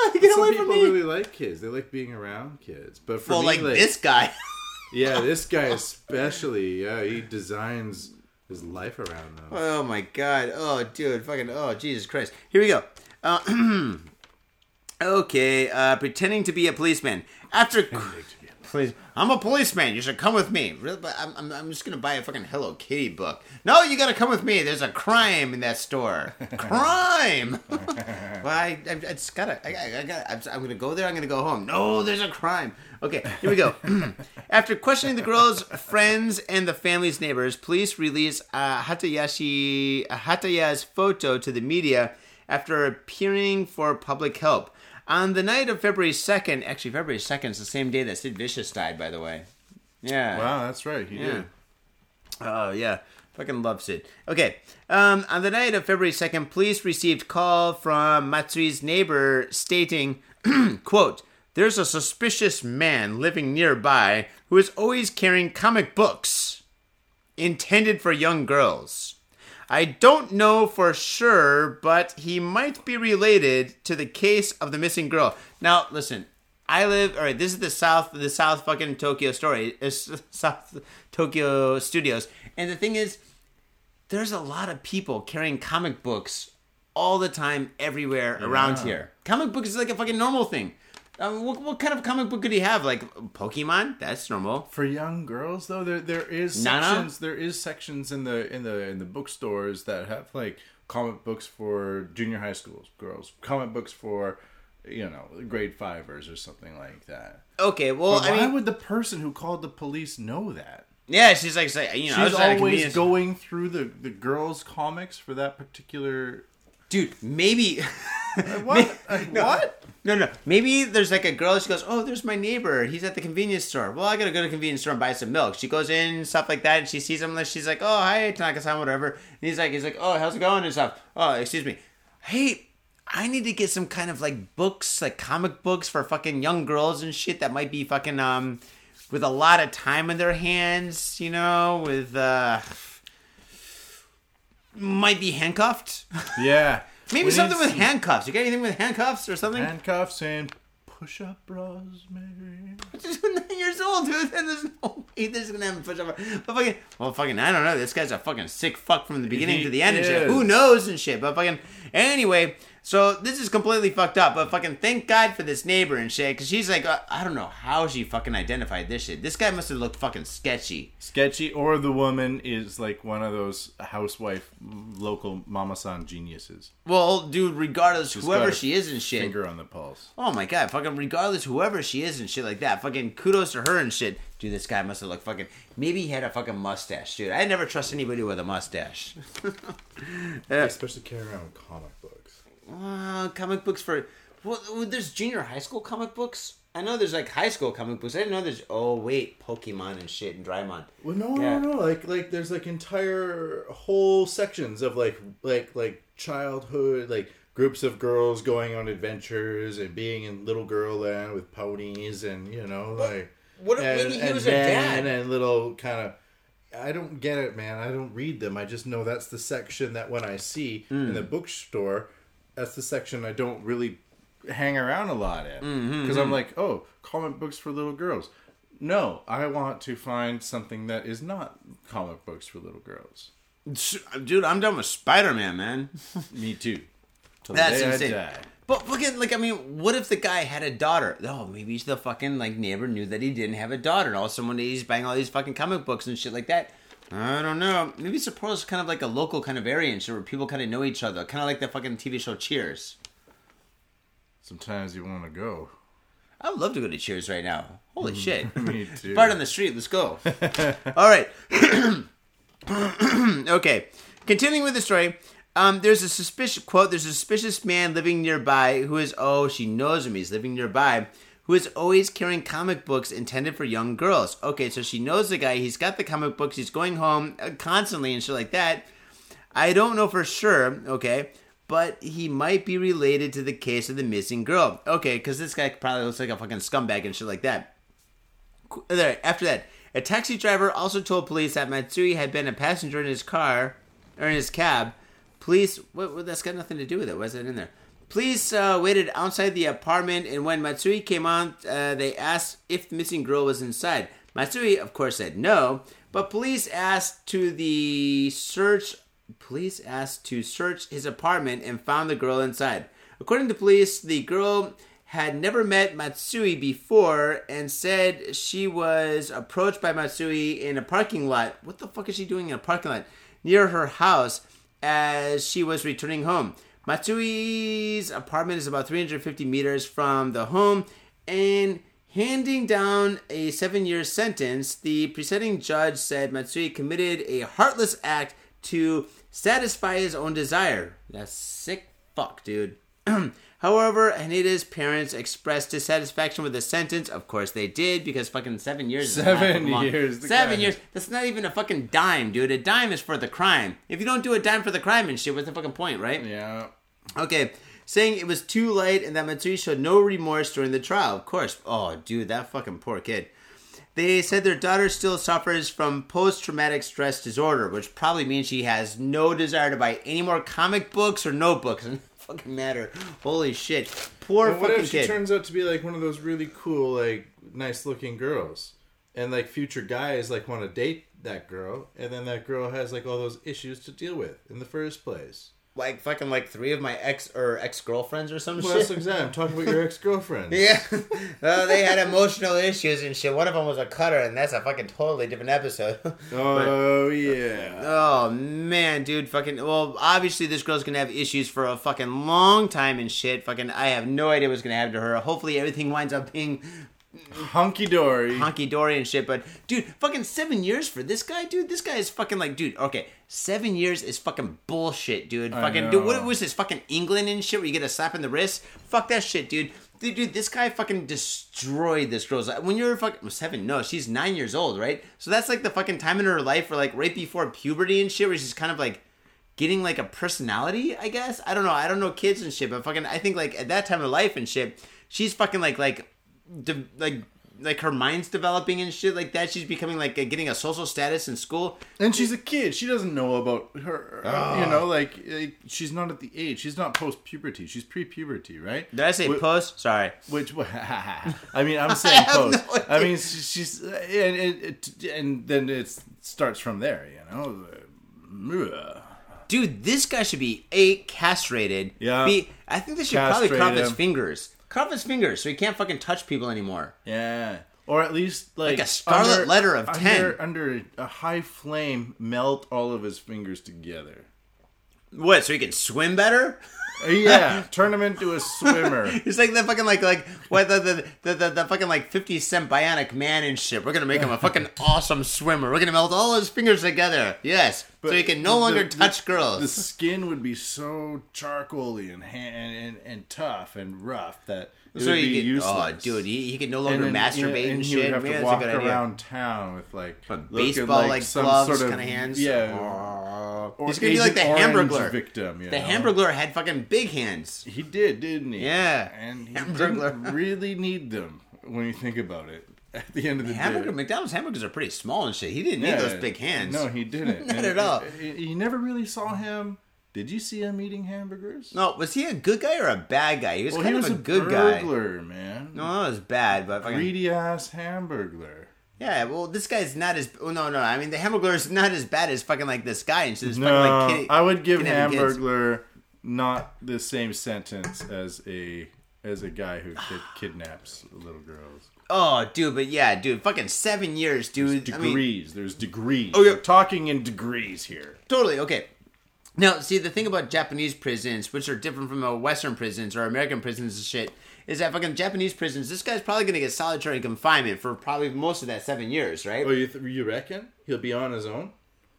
get Some away people from me. really like kids. They like being around kids. But for well, me, like, like this guy. yeah, this guy especially. Yeah, he designs his life around them. oh my god. Oh, dude, fucking. Oh, Jesus Christ. Here we go. Uh, okay, uh, pretending to be a policeman after. Please, I'm a policeman. You should come with me. Really, but I'm, I'm, I'm just gonna buy a fucking Hello Kitty book. No, you gotta come with me. There's a crime in that store. crime. well, I, I, I just gotta. I, I, I gotta. I'm, I'm gonna go there. I'm gonna go home. No, there's a crime. Okay, here we go. After questioning the girl's friends and the family's neighbors, police release uh, Hatayashi Hataya's photo to the media after appearing for public help. On the night of February 2nd, actually, February 2nd is the same day that Sid Vicious died, by the way. Yeah. Wow, that's right. He Yeah. did. Oh yeah, fucking loves it. Okay, um, on the night of February second, police received call from Matsui's neighbor stating, "quote There's a suspicious man living nearby who is always carrying comic books intended for young girls. I don't know for sure, but he might be related to the case of the missing girl." Now, listen. I live. All right, this is the South, the South fucking Tokyo story, South Tokyo Studios, and the thing is, there's a lot of people carrying comic books all the time, everywhere around here. Comic books is like a fucking normal thing. Um, what, what kind of comic book could he have? Like Pokemon? That's normal. For young girls, though, there there is sections. There is sections in the in the in the bookstores that have like comic books for junior high schools girls, comic books for you know grade fivers or something like that. Okay, well, But I why mean, would the person who called the police know that? yeah, she's like, say, you know, She's was at a always going through the the girls' comics for that particular. dude. Maybe What? Like, what? No, no. Maybe there's like a girl. She goes, "Oh, there's my neighbor. He's at the convenience store. Well, I gotta go to the convenience store and buy some milk." She goes in, stuff like that, and she sees him. and She's like, "Oh, hi, Tanaka-san, whatever." And he's like, "He's like, oh, how's it going?" and stuff. Oh, excuse me. Hey, I need to get some kind of like books, like comic books for fucking young girls and shit that might be fucking um with a lot of time in their hands. You know, with uh might be handcuffed. Yeah. Maybe We something with handcuffs. You got anything with handcuffs or something? handcuffs and push up bras, maybe. Just nine years old, dude. And there's no way this is gonna have a push up. But fucking, well, fucking, I don't know. This guy's a fucking sick fuck from the beginning He to the end and shit. Who knows and shit. But fucking, anyway. So this is completely fucked up. But fucking, thank God for this neighbor and shit. Because she's like, uh, I don't know how she fucking identified this shit. This guy must have looked fucking sketchy. Sketchy, or the woman is like one of those housewife, local mama san geniuses. Well, dude, regardless, Just whoever got a she is and shit. Finger on the pulse. Oh my god, fucking regardless, whoever she is and shit like that, fucking kudos to her and shit. Dude, this guy must have looked fucking. Maybe he had a fucking mustache, dude. I never trust anybody with a mustache. Especially carry around comic books. Uh, comic books for. Well, there's junior high school comic books. I know there's like high school comic books. I didn't know there's. Oh wait, Pokemon and shit and Doraemon. Well, no, Yeah. no, no. Like, like, there's like entire whole sections of like, like, like childhood, like groups of girls going on adventures and being in little girl land with ponies and you know, like. What if and, maybe he was a dad? and little kind of. I don't get it, man. I don't read them. I just know that's the section that when I see Hmm. in the bookstore, that's the section I don't really. Hang around a lot at because Mm-hmm, I'm like, oh, comic books for little girls. No, I want to find something that is not comic books for little girls. Dude, I'm done with Spider Man, man. Me too. Till That's insane. I die. But look at like I mean, what if the guy had a daughter? Oh, maybe the fucking like neighbor knew that he didn't have a daughter, and all of a sudden one day he's buying all these fucking comic books and shit like that. I don't know. Maybe Sapporo's kind of like a local kind of shit where people kind of know each other, kind of like the fucking TV show Cheers. Sometimes you want to go. I would love to go to Cheers right now. Holy shit! Me too. Fart on the street. Let's go. All right. okay. Continuing with the story. Um, there's a suspicious quote. There's a suspicious man living nearby who is oh she knows him. He's living nearby. Who is always carrying comic books intended for young girls. Okay, so she knows the guy. He's got the comic books. He's going home uh, constantly and shit like that. I don't know for sure. Okay, but he might be related to the case of the missing girl. Okay, because this guy probably looks like a fucking scumbag and shit like that. There, after that, a taxi driver also told police that Matsui had been a passenger in his car or in his cab. Police, what, what that's got nothing to do with it. Why is that in there? Police uh, waited outside the apartment, and when Matsui came out, uh, they asked if the missing girl was inside. Matsui, of course, said no, but police asked to the search. Police asked to search his apartment and found the girl inside. According to police, the girl had never met Matsui before and said she was approached by Matsui in a parking lot. What the fuck is she doing in a parking lot near her house as she was returning home? Matsui's apartment is about 350 meters from the home and handing down a seven year sentence, the presiding judge said Matsui committed a heartless act to satisfy his own desire. That's sick fuck, dude. However, Anita's parents expressed dissatisfaction with the sentence. Of course they did, because fucking seven years. Seven years, Seven guy- years. That's not even a fucking dime, dude. A dime is for the crime. If you don't do a dime for the crime and shit, what's the fucking point, right? Yeah. Okay, saying it was too late and that Matsui showed no remorse during the trial. Of course. Oh, dude, that fucking poor kid. They said their daughter still suffers from post traumatic stress disorder, which probably means she has no desire to buy any more comic books or notebooks. Fucking matter. Holy shit. Poor And what fucking if she kid. turns out to be like one of those really cool, like nice looking girls, and like future guys like want to date that girl, and then that girl has like all those issues to deal with in the first place. Like fucking like three of my ex or ex girlfriends or some Well, shit. that's exactly. I'm talking about your ex girlfriend. Yeah, well, they had emotional issues and shit. One of them was a cutter, and that's a fucking totally different episode. Oh yeah. oh man, dude, fucking. Well, obviously this girl's gonna have issues for a fucking long time and shit. Fucking, I have no idea what's gonna happen to her. Hopefully everything winds up being hunky dory. honky dory and shit. But dude, fucking seven years for this guy, dude. This guy is fucking like, dude. Okay, seven years is fucking bullshit, dude. I Fucking, dude. What was this fucking England and shit where you get a slap in the wrist? Fuck that shit, dude. Dude, dude, this guy fucking destroyed this girl's life. When you're fucking seven, no, she's nine years old, right? So that's like the fucking time in her life where like right before puberty and shit, where she's kind of like getting like a personality, I guess. I don't know. I don't know kids and shit, but fucking, I think like at that time of life and shit, she's fucking like like, de- like like her mind's developing and shit like that. She's becoming like uh, getting a social status in school. And she's a kid. She doesn't know about her. Ah. You know, like, like, she's not at the age. She's not post puberty. She's pre puberty, right? Did I say Wh- post? Sorry. Which I mean, I'm saying have post. no I mean, she's and it, it, and then it starts from there. You know. Dude, this guy should be a castrated. Yeah. Be, I think they should probably cut off Castrate his fingers. Cut off his fingers so he can't fucking touch people anymore. Yeah. Or at least like, Like a scarlet letter of 10. under, under a high flame, melt all of his fingers together. What? So he can swim better? Yeah, turn him into a swimmer. He's like the fucking like like what the the, the the the fucking like fifty cent bionic man and shit. We're gonna make him a fucking awesome swimmer. We're gonna melt all his fingers together. Yes, so he can no the- longer the- touch The girls. skin would be so charcoaly and and, and, and tough and rough that it so would he be could, oh, useless. oh dude, he, he could no longer then, masturbate yeah, and, he would shit. have Man, to that's walk a good idea. around town with like But looking baseball like, some gloves, sort of- kind of hands. Yeah, Oh. or He's gonna be like the Agent Orange Hamburglar. victim. You The know? Hamburglar had fucking big hands. He did, didn't he? Yeah. and he Hamburglar. didn't really need them when you think about it. At the end of the Hamburger day, McDonald's hamburgers are pretty small and shit. He didn't need those big hands. No, he didn't. Not And at all. he- he- You never really saw him. Did you see him eating hamburgers? No, was he a good guy or a bad guy? He was Well, kind he of was a good guy. burglar, man. No, that was bad, but fucking, Greedy ass hamburglar. yeah. Well, this guy's not as. Oh no, no. I mean, the Hamburglar is not as bad as fucking like this guy. And so this No, fucking like kid, I would give hamburglar not the same sentence as a as a guy who kid, kidnaps little girls. Oh, dude, but yeah, dude, fucking seven years, dude. I mean, Degrees. There's degrees. Oh, yeah. We're talking in degrees here. Totally okay. Now, see the thing about Japanese prisons, which are different from uh, Western prisons or American prisons and shit, is that fucking Japanese prisons. This guy's probably gonna get solitary confinement for probably most of that seven years, right? Oh, you th- you reckon he'll be on his own?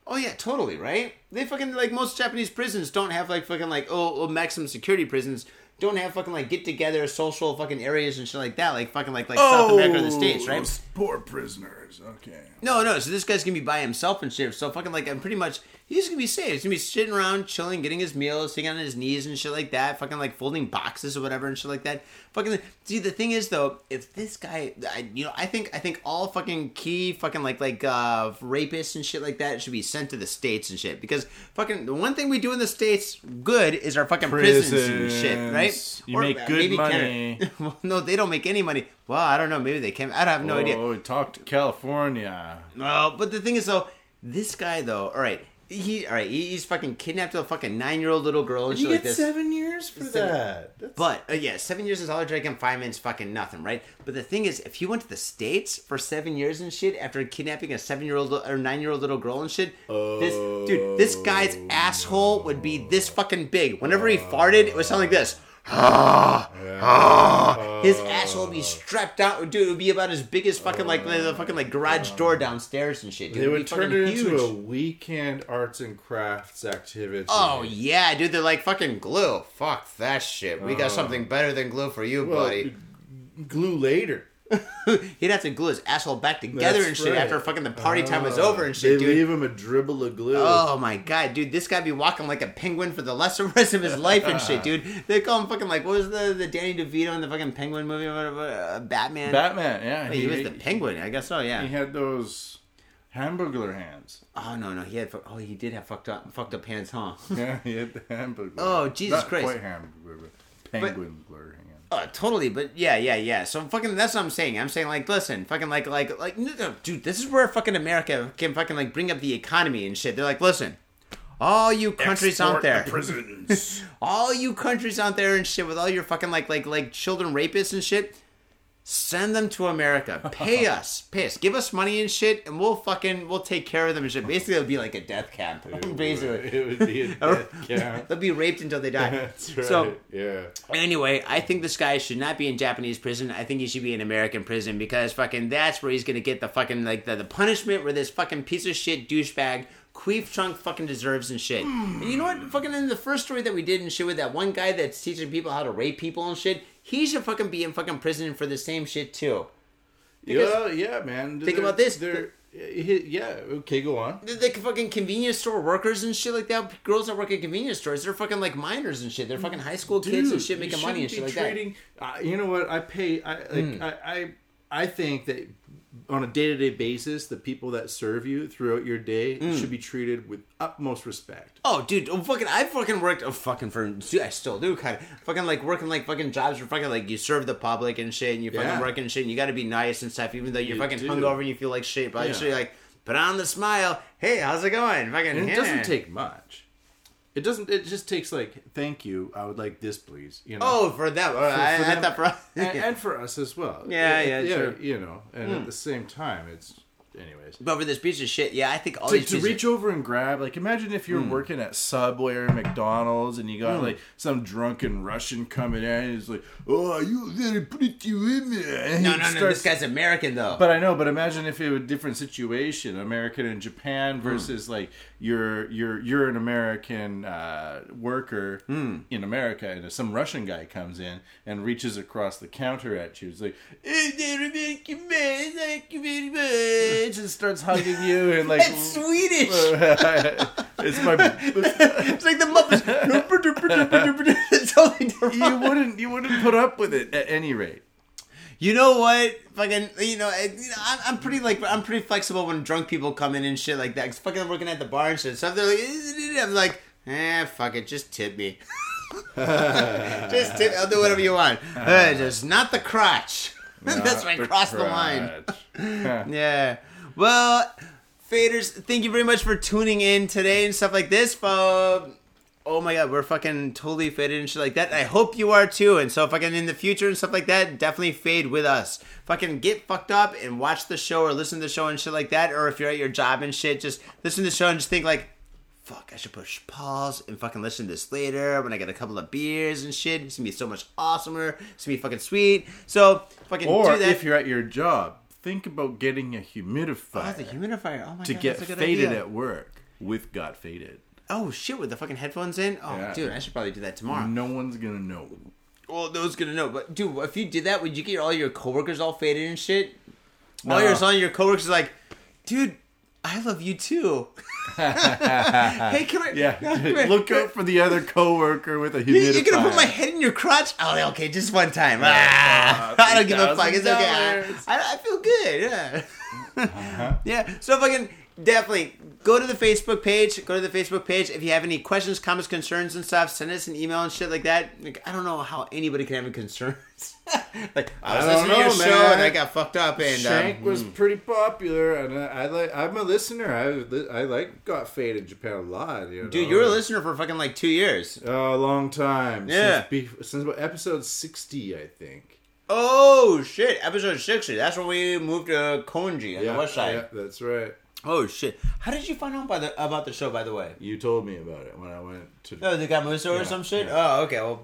Oh yeah, totally, right? They fucking like most Japanese prisons don't have like fucking like oh, oh maximum security prisons don't have fucking like get together social fucking areas and shit like that, like fucking like like South America or the States, right? those Poor prisoners. Okay. No, no. So this guy's gonna be by himself and shit. So fucking like I'm pretty much he's gonna be safe. He's gonna be sitting around, chilling, getting his meals, sitting on his knees and shit like that. Fucking like folding boxes or whatever and shit like that. Fucking see the thing is though, if this guy, I, you know, I think I think all fucking key fucking like like uh rapists and shit like that should be sent to the states and shit because fucking the one thing we do in the states good is our fucking prisons, and shit, right? Prisons. You make good maybe money. Well, no, they don't make any money. Well, I don't know. Maybe they can. I have no idea. Oh, talk to California. No, but the thing is though, this guy though, all right, he all right, he, he's fucking kidnapped a fucking nine year old little girl and You shit like get this. seven years for Seven- that. That's, But uh, yeah, seven years is in solitary confinement is fucking nothing, right? But the thing is, if he went to the states for seven years and shit after kidnapping a seven year old or nine year old little girl and shit, this dude, this guy's asshole would be this fucking big. Whenever he farted, it would sound like this. Ah, ah. His uh. asshole would be strapped out, dude. It would be about as big as fucking like the uh. fucking like garage door downstairs and shit. Dude. they be turn it into a weekend arts and crafts activity. Oh yeah, dude, they're like fucking glue. Fuck that shit. We got uh. something better than glue for you, well, buddy. glue later. He'd have to glue his asshole back together That's and shit right. after fucking the party time was over and They shit, dude. leave him a dribble of glue. Oh my god, dude, this guy be walking like a penguin for the lesser rest of his life and shit, dude. They call him fucking like what was the the Danny DeVito in the fucking Penguin movie uh, Batman? Batman, yeah. Wait, he, was the Penguin, I guess so, yeah. He had those hamburglar hands. Oh no, no, he had oh he did have fucked up fucked up hands, huh? Yeah, he had the hamburger. Oh, Jesus Not Christ. quite hamburger, penguin blur. Uh, totally, but yeah, yeah, yeah. So fucking, that's what I'm saying. I'm saying like, listen, fucking like, like, like, dude, this is where fucking America can fucking like bring up the economy and shit. They're like, listen, all you countries out there, prisons. all you countries out there and shit with all your fucking like, like, like children rapists and shit. Send them to America. Pay us. Pay us. Give us money and shit, and we'll fucking we'll take care of them and shit. Basically, it'll be like a death camp. Basically, it would be a death camp. they'll be raped until they die. That's right. So yeah. Anyway, I think this guy should not be in Japanese prison. I think he should be in American prison because fucking that's where he's gonna get the fucking like the, the punishment where this fucking piece of shit douchebag queef chunk fucking deserves and shit. Hmm. And you know what? Fucking in the first story that we did and shit with that one guy that's teaching people how to rape people and shit, he should fucking be in fucking prison for the same shit too. Because- yeah, yeah, man. Think They're- about this. They're, yeah. Okay, go on. The, the fucking convenience store workers and shit like that, girls that work at convenience stores, they're fucking like minors and shit. They're fucking high school kids and shit making money and shit like be that. Uh, you know what? I pay. I like. I, I I think that on a day to day basis, the people that serve you throughout your day Hmm. should be treated with utmost respect. Oh, dude, oh, fucking, I fucking worked, oh, fucking for, dude, I still do, kind of, fucking like working like fucking jobs for fucking like you serve the public and shit, and you fucking Yeah. working and shit, and you got to be nice and stuff, even though you're You fucking do. hungover and you feel like shit, but Yeah. you should like put on the smile. Hey, how's it going? Fucking, And it yeah. doesn't take much. It doesn't. It just takes like, thank you. I would like this, please. You know. Oh, for them, I, I for had them- that for. and, and for us as well. Yeah, It- yeah, it- sure. You know, and at the same time, it's anyways. but for this piece of shit, yeah, I think all to, these to reach over and grab like imagine if you're Hmm. working at subway or mcdonald's and you got like some drunken russian coming in and he's like oh you very pretty women and No, no, no, starts- this guy's American though. but i know but imagine if it was a different situation american and japan Hmm. versus like you're you're you're an american uh, worker Hmm. in america and some russian guy comes in and reaches across the counter at you it's like hey there american man thank you very much and starts hugging you and like That's Swedish. it's my. it's like the Muppets. it's totally different. You wouldn't. You wouldn't put up with it at any rate. You know what? Fucking, you know, I, you know I'm, I'm pretty like I'm pretty flexible when drunk people come in and shit like that. 'Cause fucking working at the bar and shit. So they're like, I'm like, eh, fuck it, just tip me. just tip. I'll do whatever you want. Uh, just not the crotch. That's right, cross the line. Yeah. Well, faders, thank you very much for tuning in today and stuff like this. But oh my god, we're fucking totally faded and shit like that. I hope you are too. And so fucking in the future and stuff like that, definitely fade with us. Fucking get fucked up and watch the show or listen to the show and shit like that. Or if you're at your job and shit, just listen to the show and just think like. Fuck, I should push pause and fucking listen to this later when I get a couple of beers and shit. It's gonna be so much awesomer. It's gonna be fucking sweet. So fucking Or do that. if you're at your job, think about getting a humidifier. Oh, the humidifier. Oh my to god, get that's a good faded idea. at work with got faded. Oh shit, with the fucking headphones in. Oh, Yeah. dude, I should probably do that tomorrow. No one's gonna know. Well, no one's gonna know. But dude, if you did that, would you get all your coworkers all faded and shit? All No. your all your coworkers like, dude, I love you too. hey, can I? Yeah, come here. look out for the other coworker with a You- humidifier. You're gonna put my head in your crotch? Oh, okay, just one time. Ah, I don't give a fuck. It's okay. I, I feel good. Yeah. Uh-huh. Yeah. So fucking definitely go to the Facebook page. Go to the Facebook page. If you have any questions, comments, concerns, and stuff, send us an email and shit like that. Like I don't know how anybody can have any concerns. like I was I listening to your know, show and I got fucked up and Shank um, was pretty popular, and I, I like. I'm a listener. I I like got faded Japan a lot. You know? dude, you were a listener for fucking like two years. Oh, a long time. Yeah. Since, since about episode 60, I think. Oh shit! Episode sixty. That's when we moved to Koenji on the west side. yeah, that's right. Oh shit! How did you find out by the about the show? By the way, You told me about it when I went to. oh, the Gamuso or Yeah, some shit. yeah. Oh, okay. Well,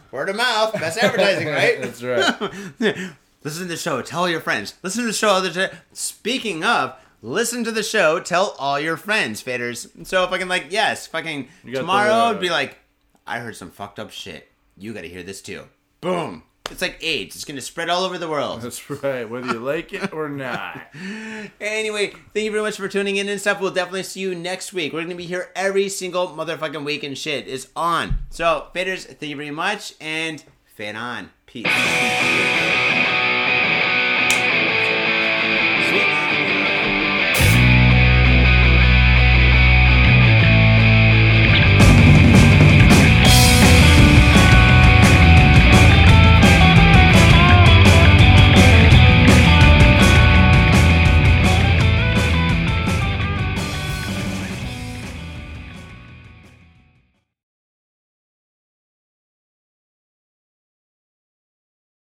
word of mouth, best advertising, right? That's right. listen to the show. Tell all your friends. Listen to the show. Other t- Speaking of, listen to the show. Tell all your friends, faders. So if I can, like yes, fucking tomorrow the, uh, it'd be like, I heard some fucked up shit. You got to hear this too. Boom. It's like AIDS. It's gonna spread all over the world. That's right. Whether you like it or not. Anyway, thank you very much for tuning in and stuff. We'll definitely see you next week. We're gonna be here every single motherfucking week and shit is on. So, faders, thank you very much and fade on. Peace.